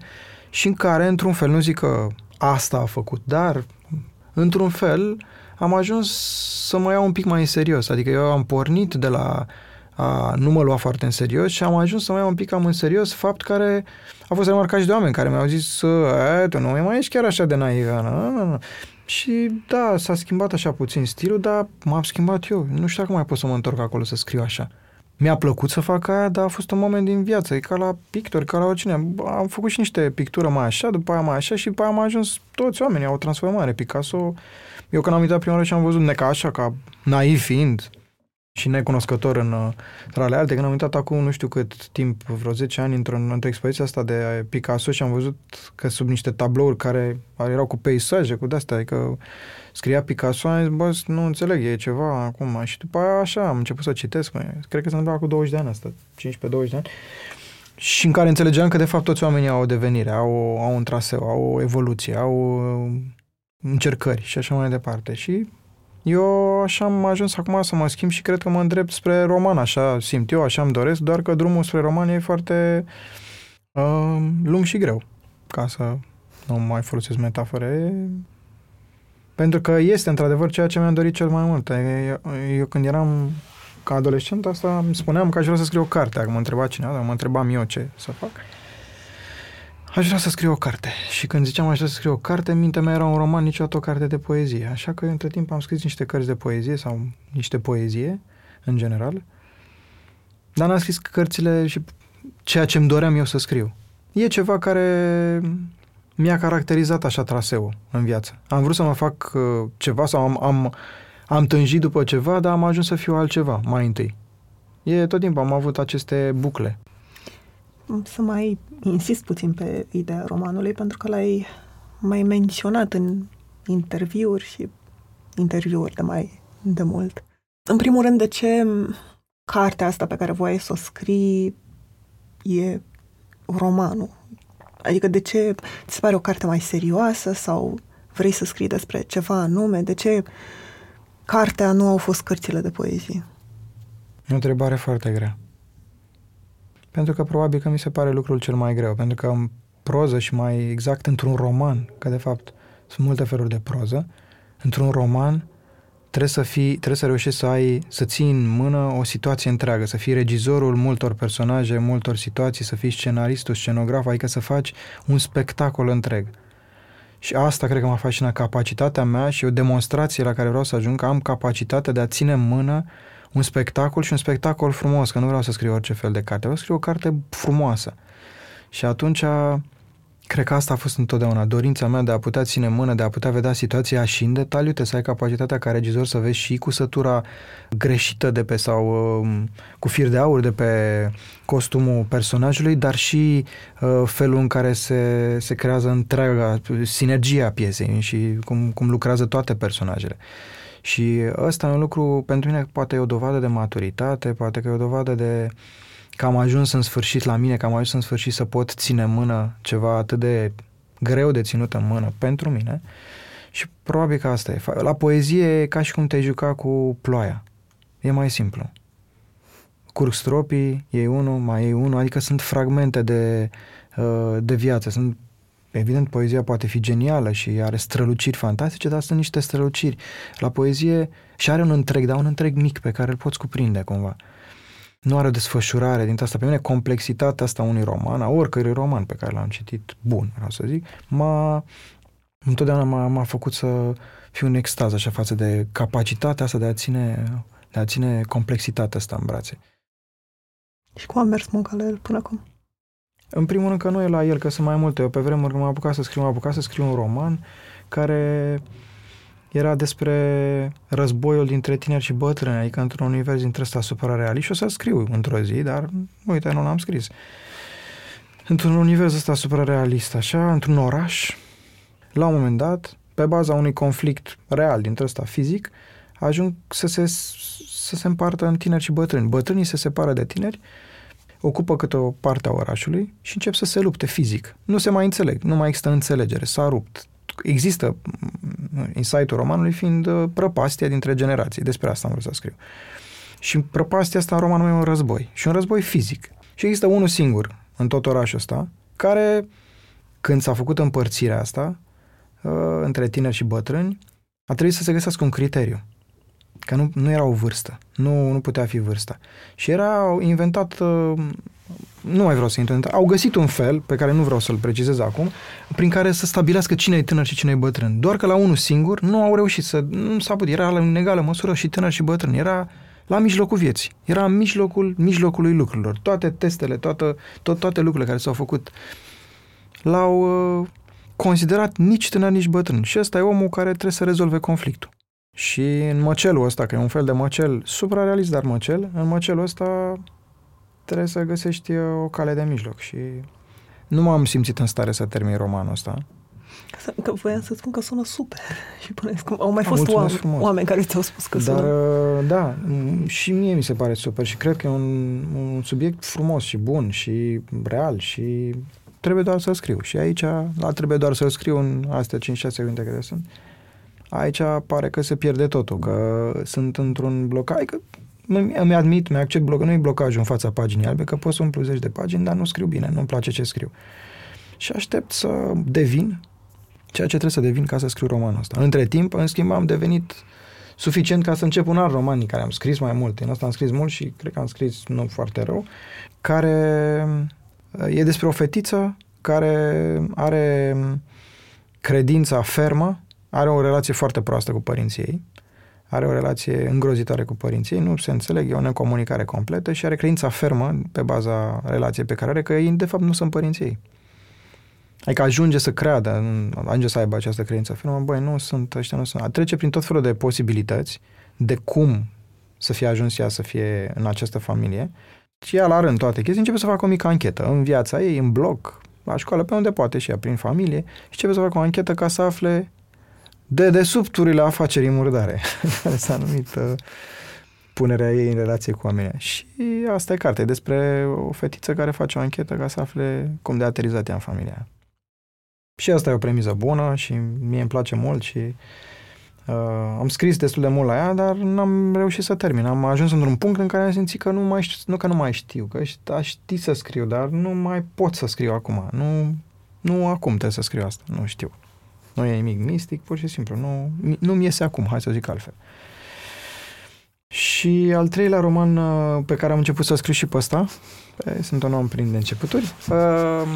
și în care, într-un fel, nu zic că asta a făcut, dar într-un fel, am ajuns să mă iau un pic mai în serios. Adică eu am pornit de la a nu mă lua foarte în serios și am ajuns să mă iau un pic cam în serios fapt care a fost remarcat și de oameni care mi-au zis tu nu mai ești chiar așa de naivă. Nu, nu, Și da, s-a schimbat așa puțin stilul, dar m-am schimbat eu. Nu știu dacă mai pot să mă întorc acolo să scriu așa. Mi-a plăcut să fac aia, dar a fost un moment din viață. E ca la pictori, ca la oricine. Am făcut și niște pictură mai așa, după aia mai așa și după aia am ajuns toți oamenii au o transformare. Picasso, eu când am uitat prima oară și am văzut neca așa, ca naiv fiind, și necunoscător în uh, alte, când am uitat acum nu știu cât timp, vreo 10 ani, într-o, într expoziție asta de Picasso și am văzut că sub niște tablouri care erau cu peisaje, cu de-astea, adică scria Picasso, am zis, bă, nu înțeleg, e ceva acum. Și după aia așa am început să citesc, mă. cred că s-a întâmplat cu 20 de ani asta, 15-20 de ani, și în care înțelegeam că de fapt toți oamenii au o devenire, au, au un traseu, au o evoluție, au uh, încercări și așa mai departe. Și eu așa am ajuns acum să mă schimb și cred că mă îndrept spre roman, așa simt eu, așa îmi doresc, doar că drumul spre roman e foarte uh, lung și greu, ca să nu mai folosesc metafore, pentru că este într-adevăr ceea ce mi-am dorit cel mai mult. Eu, eu când eram ca adolescent, asta îmi spuneam că aș vrea să scriu o carte. Dacă mă întreba cineva, mă întrebam eu ce să fac. Aș vrea să scriu o carte. Și când ziceam aș vrea să scriu o carte, în mintea mea era un roman, niciodată o carte de poezie. Așa că între timp am scris niște cărți de poezie sau niște poezie, în general. Dar n-am scris cărțile și ceea ce îmi doream eu să scriu. E ceva care mi-a caracterizat așa traseul în viață. Am vrut să mă fac uh, ceva sau am, am, am tânjit după ceva, dar am ajuns să fiu altceva mai întâi. E tot timpul am avut aceste bucle să mai insist puțin pe ideea romanului, pentru că l-ai mai menționat în interviuri și interviuri de mai de mult. În primul rând, de ce cartea asta pe care voiai să o scrii e romanul? Adică de ce ți se pare o carte mai serioasă sau vrei să scrii despre ceva anume? De ce cartea nu au fost cărțile de poezie? O întrebare foarte grea. Pentru că probabil că mi se pare lucrul cel mai greu, pentru că în proză și mai exact într-un roman, că de fapt sunt multe feluri de proză, într-un roman trebuie să, fii, trebuie să reușești să ai, să ții în mână o situație întreagă, să fii regizorul multor personaje, multor situații, să fii scenaristul, scenograf, adică să faci un spectacol întreg. Și asta cred că mă fascină capacitatea mea și o demonstrație la care vreau să ajung, că am capacitatea de a ține în mână un spectacol și un spectacol frumos, că nu vreau să scriu orice fel de carte, vreau să scriu o carte frumoasă. Și atunci Cred că asta a fost întotdeauna dorința mea de a putea ține mână, de a putea vedea situația și în detaliu, te să ai capacitatea ca regizor să vezi și cusătura greșită de pe sau uh, cu fir de aur de pe costumul personajului, dar și uh, felul în care se, se creează întreaga sinergia piesei și cum, cum lucrează toate personajele. Și ăsta e un lucru, pentru mine, poate e o dovadă de maturitate, poate că e o dovadă de uh, că am ajuns în sfârșit la mine, că am ajuns în sfârșit să pot ține în mână ceva atât de greu de ținut în mână pentru mine și probabil că asta e. La poezie e ca și cum te juca cu ploaia. E mai simplu. Curg stropii, iei unul, mai iei unul, adică sunt fragmente de, uh, de viață. Sunt, evident, poezia poate fi genială și are străluciri fantastice, dar sunt niște străluciri. La poezie și are un întreg, dar un întreg mic pe care îl poți cuprinde cumva nu are o desfășurare din asta. Pe mine complexitatea asta unui roman, a oricărui roman pe care l-am citit, bun, vreau să zic, m-a, întotdeauna m-a, m-a făcut să fiu în extaz așa față de capacitatea asta de a ține, de a ține complexitatea asta în brațe. Și cum a mers munca la el până acum? În primul rând că nu e la el, că sunt mai multe. Eu pe vremuri m-am apucat să scriu, m-am apucat să scriu un roman care era despre războiul dintre tineri și bătrâni, adică într-un univers dintre ăsta supra realist și o să scriu într-o zi, dar uite, nu l-am scris. Într-un univers ăsta supra realist, așa, într-un oraș, la un moment dat, pe baza unui conflict real dintre ăsta fizic, ajung să se, să se împartă în tineri și bătrâni. Bătrânii se separă de tineri, ocupă câte o parte a orașului și încep să se lupte fizic. Nu se mai înțeleg, nu mai există înțelegere, s-a rupt există insight-ul romanului fiind uh, prăpastia dintre generații. Despre asta am vrut să scriu. Și prăpastia asta în romanul meu e un război. Și un război fizic. Și există unul singur în tot orașul ăsta, care, când s-a făcut împărțirea asta, uh, între tineri și bătrâni, a trebuit să se găsească un criteriu. Că nu, nu era o vârstă. Nu, nu putea fi vârsta. Și era inventat uh, nu mai vreau să intru în Au găsit un fel, pe care nu vreau să-l precizez acum, prin care să stabilească cine e tânăr și cine e bătrân. Doar că la unul singur nu au reușit să... Nu s-a putut. Era în egală măsură și tânăr și bătrân. Era la mijlocul vieții. Era în mijlocul, mijlocului lucrurilor. Toate testele, toate, tot, toate lucrurile care s-au făcut l-au uh, considerat nici tânăr, nici bătrân. Și ăsta e omul care trebuie să rezolve conflictul. Și în măcelul ăsta, că e un fel de măcel suprarealist, dar măcel, în măcelul ăsta trebuie să găsești uh, o cale de mijloc și nu m-am simțit în stare să termin romanul ăsta. Că voiam să spun că sună super și până că au mai fost oameni, oameni care ți-au spus că Dar, sună. Uh, da, și mie mi se pare super și cred că e un, un subiect frumos și bun și real și trebuie doar să scriu. Și aici, la trebuie doar să scriu în astea 5-6 cuvinte care sunt. Aici pare că se pierde totul, că sunt într-un blocaj, că îmi admit, mi accept bloc, nu-i blocajul în fața paginii albe, că pot să umplu zeci de pagini, dar nu scriu bine, nu-mi place ce scriu. Și aștept să devin ceea ce trebuie să devin ca să scriu romanul ăsta. Între timp, în schimb, am devenit suficient ca să încep un alt roman în care am scris mai mult. În asta am scris mult și cred că am scris nu foarte rău, care e despre o fetiță care are credința fermă, are o relație foarte proastă cu părinții ei, are o relație îngrozitoare cu părinții, nu se înțeleg, e o necomunicare completă și are credința fermă pe baza relației pe care are că ei de fapt nu sunt părinții ei. Adică ajunge să creadă, ajunge să aibă această credință fermă, băi, nu sunt, ăștia nu sunt. Trece prin tot felul de posibilități de cum să fie ajuns ea să fie în această familie și ea la rând toate chestii, începe să facă o mică anchetă în viața ei, în blog, la școală, pe unde poate și ea, prin familie, și începe să facă o anchetă ca să afle de desubturile afacerii murdare, care s-a numit uh, punerea ei în relație cu oamenii. Și asta e carte, despre o fetiță care face o anchetă ca să afle cum de aterizat ea în familia Și asta e o premiză bună și mie îmi place mult și uh, am scris destul de mult la ea, dar n-am reușit să termin. Am ajuns într-un punct în care am simțit că nu mai știu, nu că nu mai știu, că aș ști să scriu, dar nu mai pot să scriu acum. Nu, nu acum trebuie să scriu asta, nu știu. Nu e nimic mistic, pur și simplu. Nu, nu-mi iese acum, hai să zic altfel. Și al treilea roman uh, pe care am început să scriu și pe ăsta, sunt un om prin de începuturi, uh,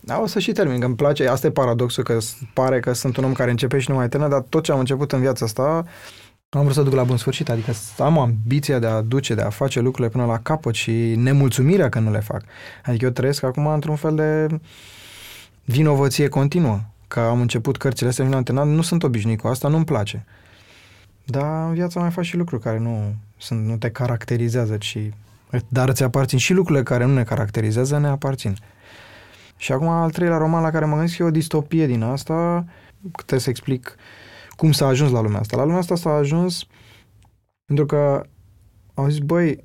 Da, o să și termin, că îmi place, asta e paradoxul, că pare că sunt un om care începe și nu mai termină, dar tot ce am început în viața asta am vrut să duc la bun sfârșit, adică să am ambiția de a duce, de a face lucrurile până la capăt și nemulțumirea că nu le fac. Adică eu trăiesc acum într-un fel de vinovăție continuă, că am început cărțile astea antena, nu sunt obișnuit cu asta, nu-mi place. Dar în viața mai faci și lucruri care nu, sunt, nu te caracterizează, ci, dar îți aparțin și lucrurile care nu ne caracterizează, ne aparțin. Și acum al treilea roman la care mă gândesc e o distopie din asta, trebuie să explic cum s-a ajuns la lumea asta. La lumea asta s-a ajuns pentru că au zis, băi,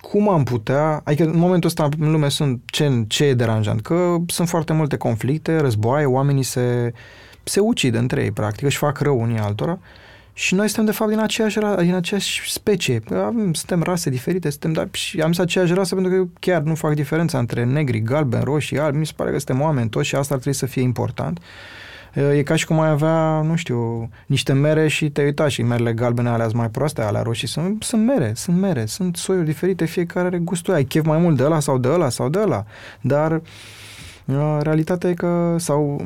cum am putea, adică în momentul ăsta în lume sunt ce, ce e deranjant, că sunt foarte multe conflicte, războaie, oamenii se, se ucid între ei, practic, și fac rău unii altora și noi suntem de fapt din aceeași, din aceeași specie. Suntem rase diferite, suntem, dar și am zis aceeași rasă pentru că chiar nu fac diferența între negri, galbeni, roșii, albi. Mi se pare că suntem oameni toți și asta ar trebui să fie important. E ca și cum ai avea, nu știu, niște mere și te uita și merele galbene alea mai proaste, alea roșii. Sunt, sunt mere, sunt mere, sunt soiuri diferite, fiecare are gustul ai chef mai mult de ăla sau de ăla sau de ăla. Dar realitatea e că sau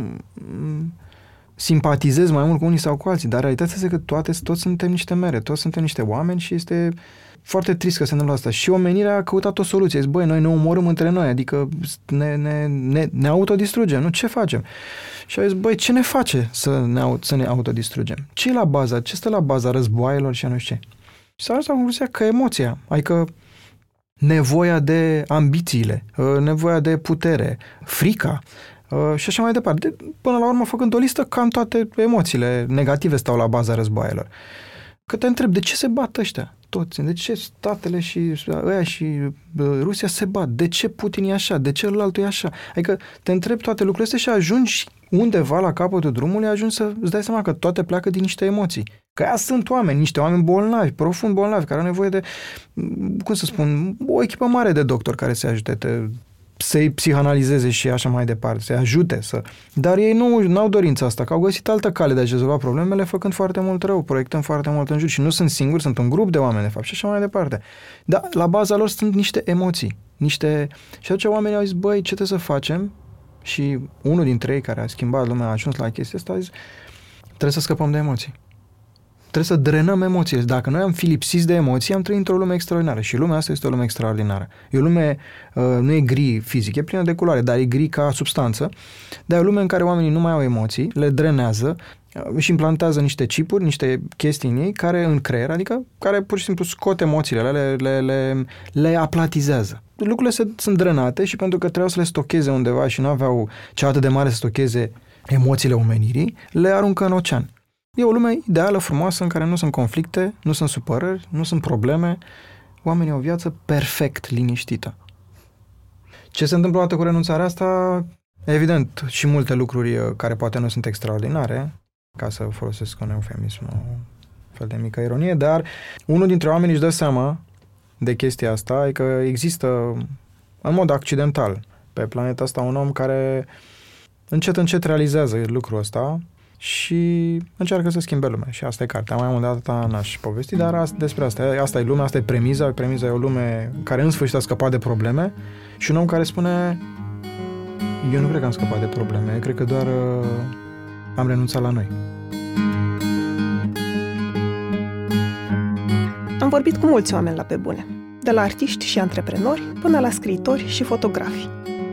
simpatizez mai mult cu unii sau cu alții, dar realitatea este că toate, toți suntem niște mere, toți suntem niște oameni și este foarte trist că se întâmplă asta. Și omenirea a căutat o soluție. Zic, băi, noi ne omorâm între noi, adică ne, ne, ne, ne autodistrugem, nu? Ce facem? Și a zis, băi, ce ne face să ne, să ne autodistrugem? Ce e la baza? Ce stă la baza războaielor și a nu știu ce? Și s-a ajuns la concluzia că emoția, adică nevoia de ambițiile, ă, nevoia de putere, frica, Uh, și așa mai departe. Până la urmă, făcând o listă, cam toate emoțiile negative stau la baza războaielor. Că te întreb, de ce se bat ăștia? Toți. De ce statele și ăia și uh, Rusia se bat? De ce Putin e așa? De ce altul e așa? Adică te întreb toate lucrurile astea și ajungi undeva la capătul drumului, ajungi să îți dai seama că toate pleacă din niște emoții. Că aia sunt oameni, niște oameni bolnavi, profund bolnavi, care au nevoie de, cum să spun, o echipă mare de doctori care se ajute. Te să-i psihanalizeze și așa mai departe, să-i ajute să... Dar ei nu au dorința asta, că au găsit altă cale de a rezolva problemele făcând foarte mult rău, proiectând foarte mult în jur și nu sunt singuri, sunt un grup de oameni, de fapt, și așa mai departe. Dar la baza lor sunt niște emoții, niște... Și atunci oamenii au zis, băi, ce trebuie să facem? Și unul dintre ei care a schimbat lumea, a ajuns la chestia asta, a zis, trebuie să scăpăm de emoții. Trebuie să drenăm emoțiile. Dacă noi am fi lipsiți de emoții, am trăit într-o lume extraordinară. Și lumea asta este o lume extraordinară. E o lume, uh, nu e gri fizic, e plină de culoare, dar e gri ca substanță. Dar e o lume în care oamenii nu mai au emoții, le drenează, uh, și implantează niște chipuri, niște chestii în ei, care în creier, adică care pur și simplu scot emoțiile, le, le, le, le aplatizează. Lucrurile se, sunt drenate și pentru că trebuiau să le stocheze undeva și nu aveau ce atât de mare să stocheze emoțiile omenirii, le aruncă în ocean. E o lume ideală, frumoasă, în care nu sunt conflicte, nu sunt supărări, nu sunt probleme. Oamenii au o viață perfect liniștită. Ce se întâmplă odată cu renunțarea asta? Evident, și multe lucruri uh, care poate nu sunt extraordinare, ca să folosesc un eufemism, o fel de mică ironie, dar unul dintre oameni își dă seama de chestia asta, e că există în mod accidental pe planeta asta un om care încet încet realizează lucrul ăsta și încearcă să schimbe lumea. Și asta e cartea. Mai mult de atâta n-aș povesti, dar asta, despre asta. Asta e lumea, asta e premiza. Premiza e o lume care în sfârșit a scăpat de probleme și un om care spune eu nu cred că am scăpat de probleme, eu cred că doar uh, am renunțat la noi. Am vorbit cu mulți oameni la pe bune, de la artiști și antreprenori până la scriitori și fotografi.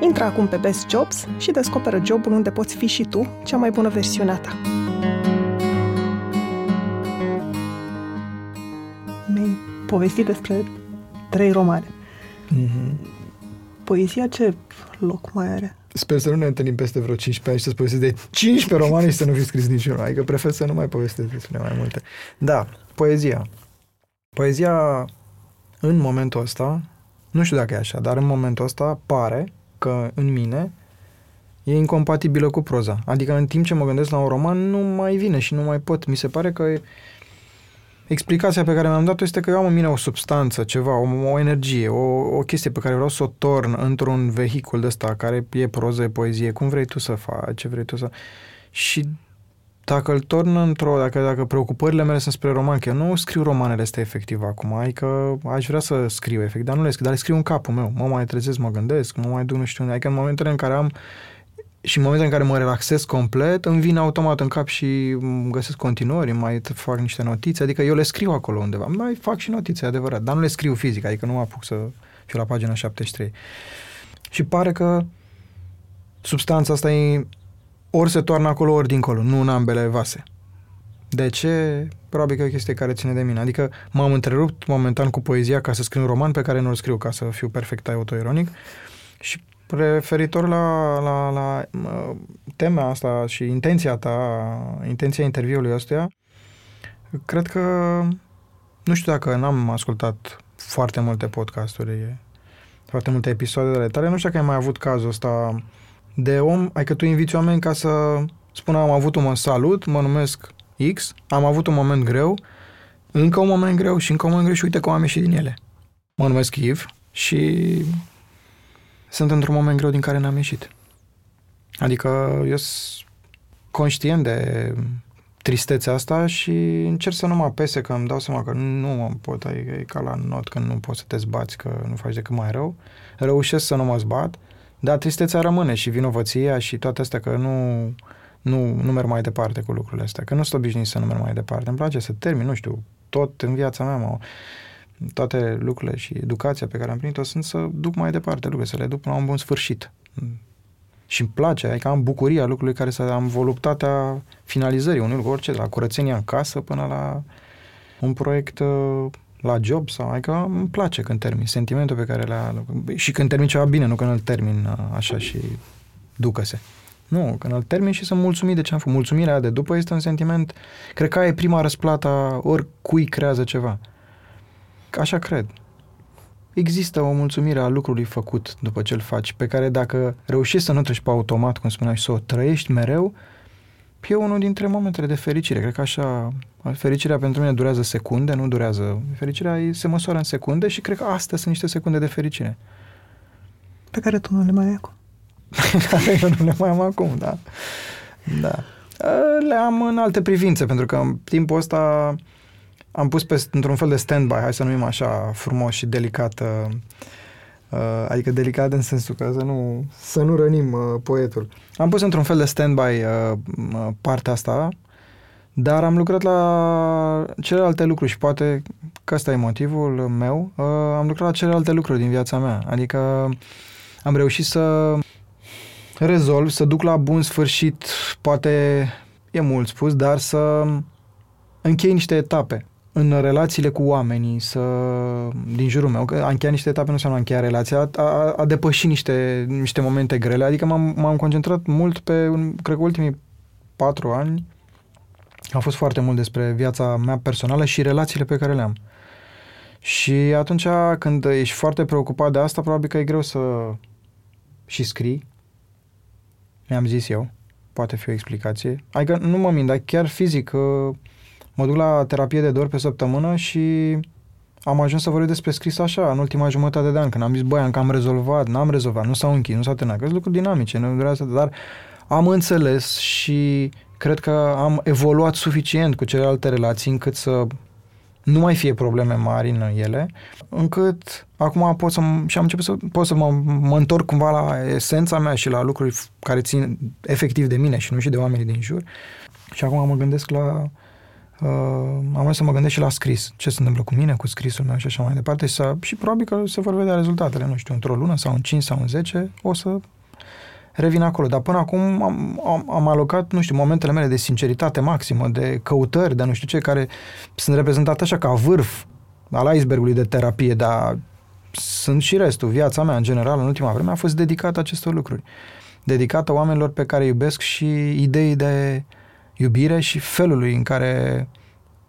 Intră acum pe Best Jobs și descoperă jobul unde poți fi și tu cea mai bună versiune a ta. Mi-ai povestit despre trei romane. Mm-hmm. Poezia ce loc mai are? Sper să nu ne întâlnim peste vreo 15 ani și să povestesc de 15 romane și să nu fi scris niciunul. Adică prefer să nu mai povestesc despre mai multe. Da, poezia. Poezia în momentul ăsta, nu știu dacă e așa, dar în momentul ăsta pare că în mine e incompatibilă cu proza. Adică în timp ce mă gândesc la un roman, nu mai vine și nu mai pot. Mi se pare că explicația pe care mi-am dat-o este că eu am în mine o substanță, ceva, o, o energie, o, o chestie pe care vreau să o torn într-un vehicul de ăsta care e proză, e poezie, cum vrei tu să faci, ce vrei tu să... Și dacă îl torn într-o, dacă, dacă preocupările mele sunt spre roman, că eu nu scriu romanele astea efectiv acum, adică aș vrea să scriu efectiv, dar nu le scriu, dar le scriu în capul meu, mă mai trezesc, mă gândesc, mă mai duc nu știu unde, adică în momentele în care am și în momentul în care mă relaxez complet, îmi vine automat în cap și găsesc continuări, mai fac niște notițe, adică eu le scriu acolo undeva, mai fac și notițe, adevărat, dar nu le scriu fizic, adică nu mă apuc să fiu la pagina 73. Și pare că substanța asta e ori se toarnă acolo, ori dincolo, nu în ambele vase. De ce? Probabil că e o chestie care ține de mine. Adică m-am întrerupt momentan cu poezia ca să scriu un roman pe care nu-l scriu ca să fiu perfect autoironic și referitor la, la, la uh, tema asta și intenția ta, intenția interviului ăstuia, cred că nu știu dacă n-am ascultat foarte multe podcasturi, foarte multe episoade ale tale, nu știu dacă ai mai avut cazul ăsta de om, ai că tu inviți oameni ca să spună am avut un salut, mă numesc X, am avut un moment greu, încă un moment greu și încă un moment greu și uite cum am ieșit din ele. Mă numesc Iv și sunt într-un moment greu din care n-am ieșit. Adică eu sunt conștient de tristețea asta și încerc să nu mă apese, că îmi dau seama că nu mă pot, adică e ca la not când nu poți să te zbați, că nu faci decât mai rău. Reușesc să nu mă zbat, dar tristețea rămâne și vinovăția și toate astea că nu, nu, nu merg mai departe cu lucrurile astea, că nu sunt obișnuit să nu merg mai departe. Îmi place să termin, nu știu, tot în viața mea, mă, toate lucrurile și educația pe care am primit-o sunt să duc mai departe lucrurile, să le duc până la un bun sfârșit. Și îmi place, adică am bucuria lucrurilor care să am voluptatea finalizării unui lucru, orice, de la curățenia în casă până la un proiect uh, la job sau adică îmi place când termin sentimentul pe care le și când termin ceva bine, nu când îl termin uh, așa și ducă-se. Nu, când îl termin și sunt mulțumit de ce am făcut. Mulțumirea de după este un sentiment, cred că e prima răsplată oricui creează ceva. Așa cred. Există o mulțumire a lucrului făcut după ce îl faci, pe care dacă reușești să nu treci pe automat, cum spuneai, și să o trăiești mereu, e unul dintre momentele de fericire. Cred că așa, fericirea pentru mine durează secunde, nu durează... Fericirea se măsoară în secunde și cred că astea sunt niște secunde de fericire. Pe care tu nu le mai ai acum. care eu nu le mai am acum, da. Da. Le am în alte privințe, pentru că în timpul ăsta am pus pe, într-un fel de stand-by, hai să numim așa frumos și delicat, uh, uh, adică delicat în sensul că să nu, să nu rănim uh, poetul. Am pus într-un fel de stand-by uh, partea asta, dar am lucrat la celelalte lucruri și poate că ăsta e motivul meu, uh, am lucrat la celelalte lucruri din viața mea, adică am reușit să rezolv, să duc la bun sfârșit, poate e mult spus, dar să închei niște etape în relațiile cu oamenii, să, din jurul meu, că a încheiat niște etape nu înseamnă a încheia relația, a, a depășit niște, niște momente grele, adică m-am, m-am concentrat mult pe, cred că ultimii patru ani, a fost foarte mult despre viața mea personală și relațiile pe care le am. Și atunci când ești foarte preocupat de asta, probabil că e greu să și scrii. Mi-am zis eu. Poate fi o explicație. Adică nu mă mint, dar chiar fizic mă duc la terapie de dor pe săptămână și am ajuns să vorbesc despre scris așa, în ultima jumătate de an, când am zis, băi, am cam rezolvat, n-am rezolvat, nu s-au închis, nu s-au terminat, că sunt lucruri dinamice, nu durează, dar am înțeles și cred că am evoluat suficient cu celelalte relații încât să nu mai fie probleme mari în ele, încât acum pot să, și am început să pot să mă, mă întorc cumva la esența mea și la lucruri care țin efectiv de mine și nu și de oamenii din jur. Și acum mă gândesc la Uh, am vrut să mă gândesc și la scris. Ce se întâmplă cu mine, cu scrisul meu și așa mai departe. Și, să, și probabil că se vor vedea rezultatele, nu știu, într-o lună sau în 5 sau în 10, o să revin acolo. Dar până acum am, am, am alocat, nu știu, momentele mele de sinceritate maximă, de căutări, de nu știu ce, care sunt reprezentate așa ca vârf al icebergului de terapie, dar sunt și restul. Viața mea, în general, în ultima vreme, a fost dedicată acestor lucruri. Dedicată oamenilor pe care îi iubesc și idei de iubire și felului în care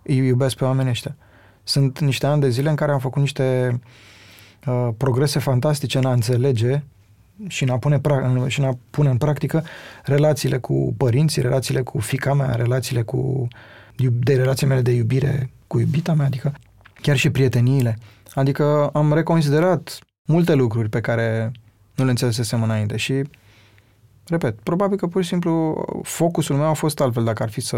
îi iubesc pe oamenii ăștia. Sunt niște ani de zile în care am făcut niște uh, progrese fantastice în a înțelege și în a pune, pra- și în a pune în practică relațiile cu părinții, relațiile cu fica mea, relațiile cu de relațiile mele de iubire cu iubita mea, adică chiar și prieteniile. Adică am reconsiderat multe lucruri pe care nu le înțelesesem înainte și Repet, probabil că pur și simplu focusul meu a fost altfel dacă ar fi să...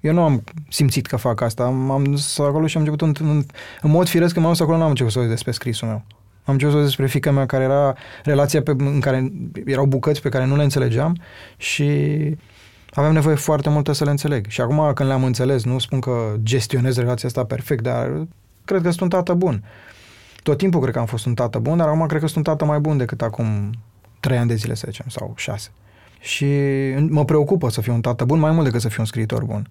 Eu nu am simțit că fac asta. Am, am dus acolo și am început în, în, în mod firesc că m-am dus acolo, nu am început să despre scrisul meu. Am început să despre fica mea care era relația pe, în care erau bucăți pe care nu le înțelegeam și aveam nevoie foarte multă să le înțeleg. Și acum când le-am înțeles, nu spun că gestionez relația asta perfect, dar cred că sunt un tată bun. Tot timpul cred că am fost un tată bun, dar acum cred că sunt un tată mai bun decât acum trei ani de zile, să zicem, sau șase. Și mă preocupă să fiu un tată bun mai mult decât să fiu un scriitor bun.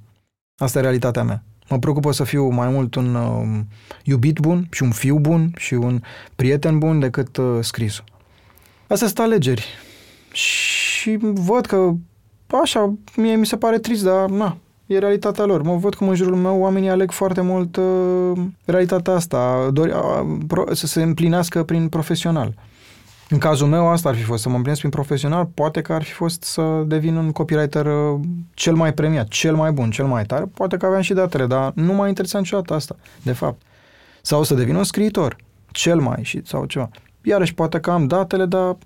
Asta e realitatea mea. Mă preocupă să fiu mai mult un uh, iubit bun și un fiu bun și un prieten bun decât uh, scrisul. Astea sunt alegeri. Și văd că așa, mie mi se pare trist, dar na, e realitatea lor. Mă văd cum în jurul meu oamenii aleg foarte mult uh, realitatea asta, dori, uh, pro, să se împlinească prin profesional. În cazul meu asta ar fi fost să mă împlinesc prin profesional, poate că ar fi fost să devin un copywriter uh, cel mai premiat, cel mai bun, cel mai tare, poate că aveam și datele, dar nu m-a interesat niciodată asta, de fapt. Sau să devin un scriitor, cel mai și sau ceva. Iarăși poate că am datele, dar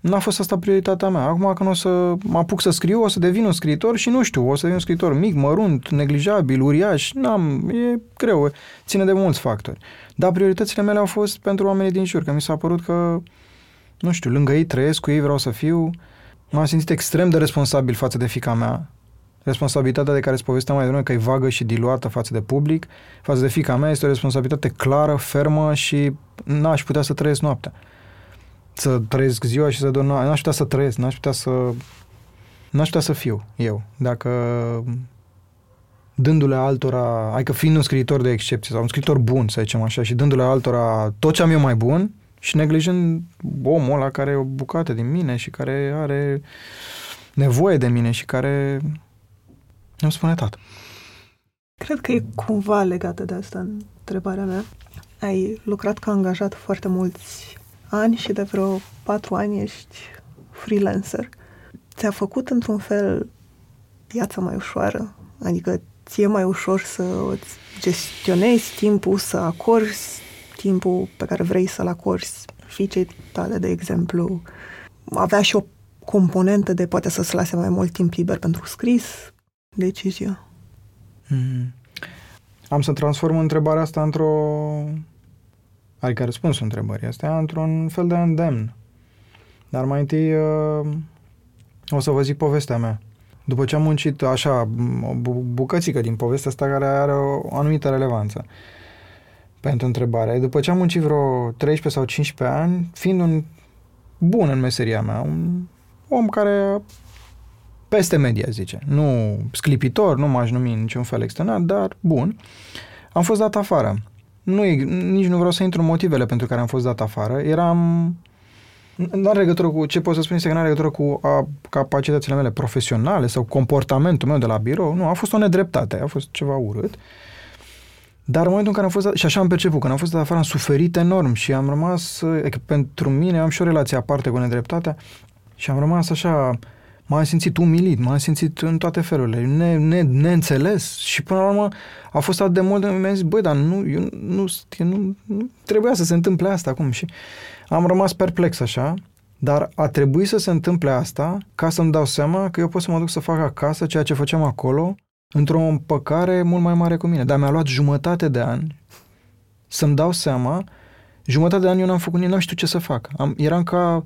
N-a fost asta prioritatea mea. Acum când o să mă apuc să scriu, o să devin un scriitor și nu știu, o să devin un scriitor mic, mărunt, neglijabil, uriaș. N-am, e greu, ține de mulți factori. Dar prioritățile mele au fost pentru oamenii din jur, că mi s-a părut că nu știu, lângă ei trăiesc, cu ei vreau să fiu. M-am simțit extrem de responsabil față de fica mea. Responsabilitatea de care îți povesteam mai devreme, că e vagă și diluată față de public, față de fica mea, este o responsabilitate clară, fermă și n-aș putea să trăiesc noaptea. Să trăiesc ziua și să dorm noaptea. N-aș putea să trăiesc, n-aș putea să... N-aș putea să fiu eu. Dacă dându-le altora, adică fiind un scriitor de excepție sau un scriitor bun, să zicem așa, și dându-le altora tot ce am eu mai bun, și neglijând omul ăla care e o bucată din mine și care are nevoie de mine și care nu spune tată. Cred că e cumva legată de asta întrebarea mea. Ai lucrat ca angajat foarte mulți ani și de vreo patru ani ești freelancer. Ți-a făcut într-un fel viața mai ușoară? Adică ție mai ușor să îți gestionezi timpul, să acorzi timpul pe care vrei să-l acorzi fiicei tale, de exemplu, avea și o componentă de poate să-ți lase mai mult timp liber pentru scris, decizia. Mm. Am să transform întrebarea asta într-o... Adică răspunsul întrebării astea într-un fel de îndemn. Dar mai întâi uh, o să vă zic povestea mea. După ce am muncit așa, o bucățică din povestea asta care are o anumită relevanță. Uh, pentru întrebare. După ce am muncit vreo 13 sau 15 ani, fiind un bun în meseria mea, un om care peste media, zice. Nu sclipitor, nu m-aș numi în niciun fel externat, dar bun. Am fost dat afară. Nu, nici nu vreau să intru în motivele pentru care am fost dat afară. Eram... Nu are legătură cu, ce pot să spun este că nu are legătură cu a, capacitățile mele profesionale sau comportamentul meu de la birou. Nu, a fost o nedreptate, a fost ceva urât. Uh, dar în momentul în care am fost, și așa am perceput, când am fost de afară, am suferit enorm și am rămas, adică pentru mine am și o relație aparte cu nedreptatea și am rămas așa, m-am simțit umilit, m-am simțit în toate felurile, ne, ne, neînțeles și până la urmă a fost atât de mult, mi-am zis, băi, dar nu, eu, nu, eu nu, nu trebuia să se întâmple asta acum. Și am rămas perplex așa, dar a trebuit să se întâmple asta ca să-mi dau seama că eu pot să mă duc să fac acasă ceea ce făceam acolo într-o împăcare mult mai mare cu mine. Dar mi-a luat jumătate de ani să-mi dau seama, jumătate de ani eu n-am făcut nimic, n-am știut ce să fac. Am, eram ca,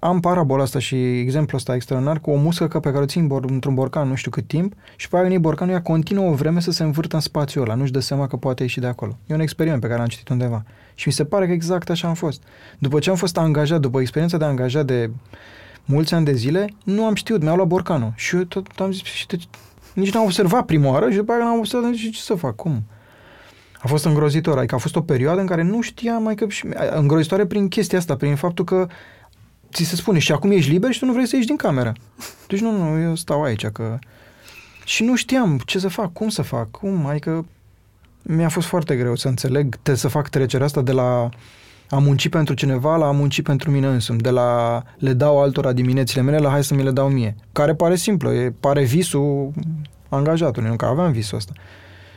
am parabola asta și exemplul ăsta extraordinar cu o muscă pe care o țin bor, într-un borcan nu știu cât timp și pe aia borcanul ea continuă o vreme să se învârtă în spațiul ăla, nu-și dă seama că poate ieși de acolo. E un experiment pe care l-am citit undeva. Și mi se pare că exact așa am fost. După ce am fost angajat, după experiența de angajat de mulți ani de zile, nu am știut, mi-au luat borcanul. Și eu tot am zis, și de, nici n-am observat prima oară și după aceea n-am observat nici ce să fac, cum? A fost îngrozitor, adică a fost o perioadă în care nu știam mai că... Îngrozitoare prin chestia asta, prin faptul că ți se spune și acum ești liber și tu nu vrei să ieși din cameră. Deci nu, nu, eu stau aici că... Și nu știam ce să fac, cum să fac, cum, adică mi-a fost foarte greu să înțeleg, te, să fac trecerea asta de la a munci pentru cineva la a munci pentru mine însumi, de la le dau altora diminețile mele la hai să mi le dau mie. Care pare simplu, e, pare visul angajatului, nu că aveam visul ăsta.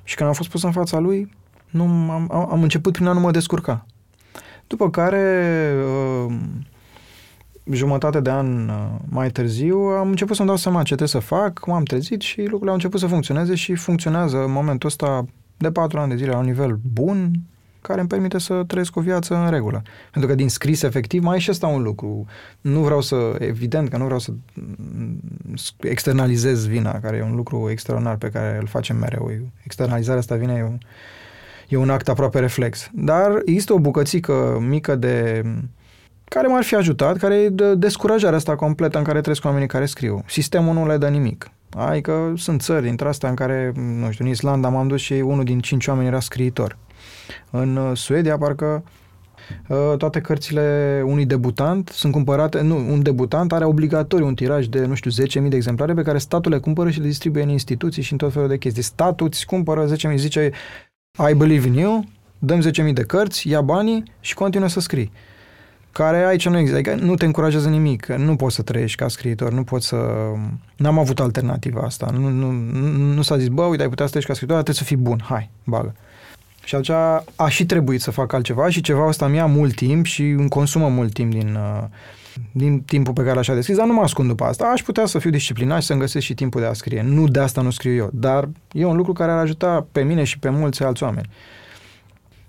Și când am fost pus în fața lui, nu, am, am început prin a nu mă descurca. După care, uh, jumătate de an uh, mai târziu, am început să-mi dau seama ce trebuie să fac, m-am trezit și lucrurile au început să funcționeze și funcționează în momentul ăsta de patru ani de zile la un nivel bun, care îmi permite să trăiesc o viață în regulă. Pentru că din scris, efectiv, mai e și asta un lucru. Nu vreau să, evident că nu vreau să externalizez vina, care e un lucru extraordinar pe care îl facem mereu. Externalizarea asta vine e un, e un act aproape reflex. Dar există o bucățică mică de care m-ar fi ajutat, care e de descurajarea asta completă în care trăiesc oamenii care scriu. Sistemul nu le dă nimic. Adică sunt țări dintre astea în care, nu știu, în Islanda m-am dus și unul din cinci oameni era scriitor. În uh, Suedia, parcă uh, toate cărțile unui debutant sunt cumpărate, nu, un debutant are obligatoriu un tiraj de, nu știu, 10.000 de exemplare pe care statul le cumpără și le distribuie în instituții și în tot felul de chestii. Statul îți cumpără 10.000, zice I believe in you, dăm 10.000 de cărți, ia banii și continuă să scrii. Care aici nu există, adică nu te încurajează nimic, nu poți să trăiești ca scriitor, nu poți să... N-am avut alternativa asta, nu, nu, nu, nu s-a zis, bă, uite, ai putea să trăiești ca scriitor, trebuie să fii bun, hai, bagă. Și atunci a și trebuit să fac altceva și ceva ăsta mi-a mult timp și îmi consumă mult timp din, uh, din timpul pe care l-aș deschis, dar nu mă ascund după asta. Aș putea să fiu disciplinat și să-mi găsesc și timpul de a scrie. Nu de asta nu scriu eu, dar e un lucru care ar ajuta pe mine și pe mulți alți oameni.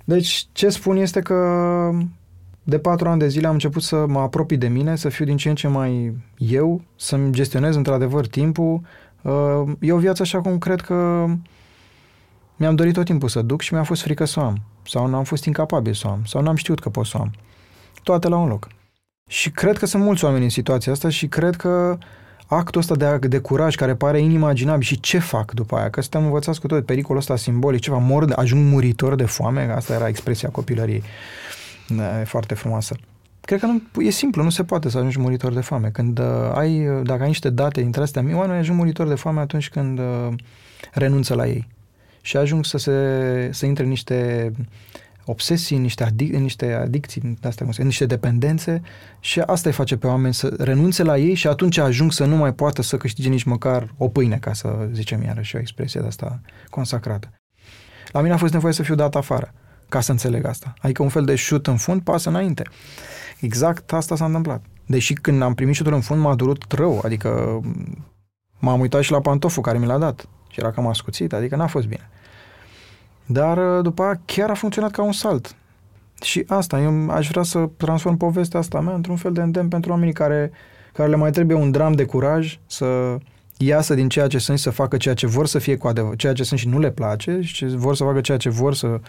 Deci, ce spun este că de patru ani de zile am început să mă apropii de mine, să fiu din ce în ce mai eu, să-mi gestionez într-adevăr timpul. Uh, e o viață așa cum cred că mi-am dorit tot timpul să duc și mi-a fost frică să o am. Sau n-am fost incapabil să o am. Sau n-am știut că pot să o am. Toate la un loc. Și cred că sunt mulți oameni în situația asta și cred că actul ăsta de, de curaj care pare inimaginabil și ce fac după aia, că suntem învățați cu tot pericolul ăsta simbolic, ceva mor, ajung muritor de foame, asta era expresia copilăriei. Da, e foarte frumoasă. Cred că nu, e simplu, nu se poate să ajungi muritor de foame. Când uh, ai, dacă ai niște date dintre astea, oamenii ajung muritor de foame atunci când uh, renunță la ei și ajung să, se, să intre în niște obsesii, niște, adic- niște adicții, astea, cum se, niște dependențe și asta îi face pe oameni să renunțe la ei și atunci ajung să nu mai poată să câștige nici măcar o pâine, ca să zicem iarăși o expresie de asta consacrată. La mine a fost nevoie să fiu dat afară ca să înțeleg asta. Adică un fel de șut în fund, pasă înainte. Exact asta s-a întâmplat. Deși când am primit șutul în fund m-a durut rău, adică m-am uitat și la pantoful care mi l-a dat și era cam ascuțit, adică n-a fost bine. Dar uh, după aia chiar a funcționat ca un salt. Și asta, eu aș vrea să transform povestea asta mea într-un fel de îndemn pentru oamenii care, care le mai trebuie un dram de curaj să iasă din ceea ce sunt și să facă ceea ce vor să fie cu adevărat, ceea ce sunt și nu le place și vor să facă ceea ce vor să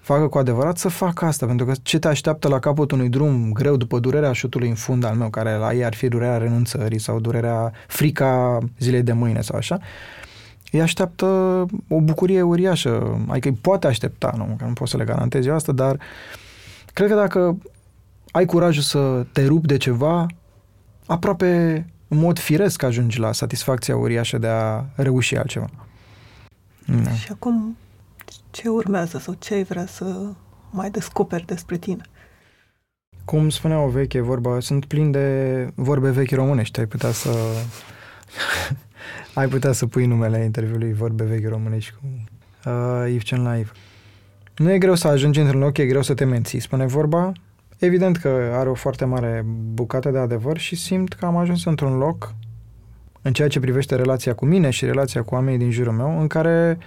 facă cu adevărat, să facă asta, pentru că ce te așteaptă la capătul unui drum greu după durerea șutului în fund al meu, care la ei ar fi durerea renunțării sau durerea frica zilei de mâine sau așa, îi așteaptă o bucurie uriașă. Adică îi poate aștepta, nu, că nu pot să le garantez eu asta, dar cred că dacă ai curajul să te rupi de ceva, aproape în mod firesc ajungi la satisfacția uriașă de a reuși altceva. Da. Și acum ce urmează sau ce ai vrea să mai descoperi despre tine? Cum spunea o veche vorba, sunt plin de vorbe vechi românești, ai putea să ai putea să pui numele interviului vorbe vechi românești cu uh, Yves Live. Nu e greu să ajungi într-un loc, e greu să te menții, spune vorba. Evident că are o foarte mare bucată de adevăr și simt că am ajuns într-un loc în ceea ce privește relația cu mine și relația cu oamenii din jurul meu, în care uh,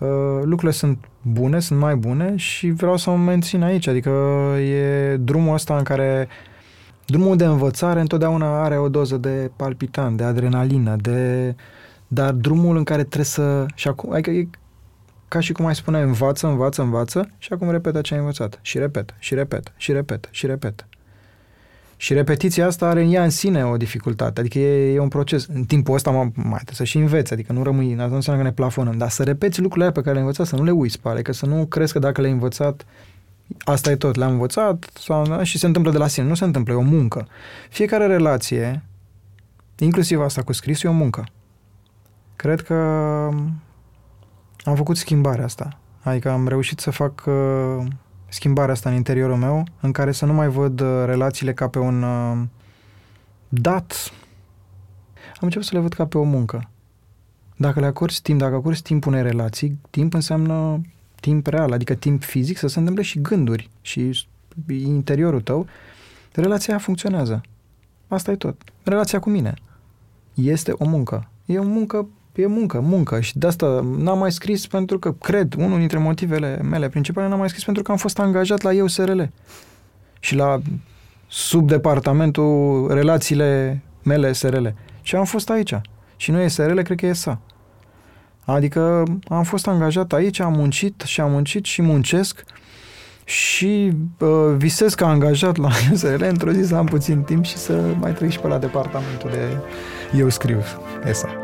Uh, lucrurile sunt bune, sunt mai bune și vreau să mă mențin aici. Adică e drumul ăsta în care drumul de învățare întotdeauna are o doză de palpitant, de adrenalină, de dar drumul în care trebuie să și acum, adică e ca și cum ai spune, învață, învață, învață și acum repetă ce ai învățat. Și repetă, și repetă, și repetă, și repetă. Și repetiția asta are în ea în sine o dificultate, adică e, e un proces. În timpul ăsta mai trebuie să și înveți, adică nu rămâi, nu înseamnă că ne plafonăm, dar să repeți lucrurile pe care le-ai învățat, să nu le uiți, pare, că să nu crezi că dacă le-ai învățat, asta e tot, le-am învățat sau, și se întâmplă de la sine. Nu se întâmplă, e o muncă. Fiecare relație, inclusiv asta cu scrisul, e o muncă. Cred că am făcut schimbarea asta. Adică am reușit să fac uh, schimbarea asta în interiorul meu, în care să nu mai văd uh, relațiile ca pe un uh, dat. Am început să le văd ca pe o muncă. Dacă le acorzi timp, dacă acorzi timp unei relații, timp înseamnă timp real, adică timp fizic, să se întâmple și gânduri și interiorul tău, relația funcționează. Asta e tot. Relația cu mine este o muncă. E o muncă, e muncă, muncă. Și de asta n-am mai scris pentru că, cred, unul dintre motivele mele principale, n-am mai scris pentru că am fost angajat la eu SRL. Și la subdepartamentul relațiile mele SRL. Și am fost aici. Și nu e SRL, cred că e SA. Adică am fost angajat aici, am muncit și am muncit și muncesc și uh, visez ca angajat la USRL într-o zi să am puțin timp și să mai trec și pe la departamentul de eu scriu ESA.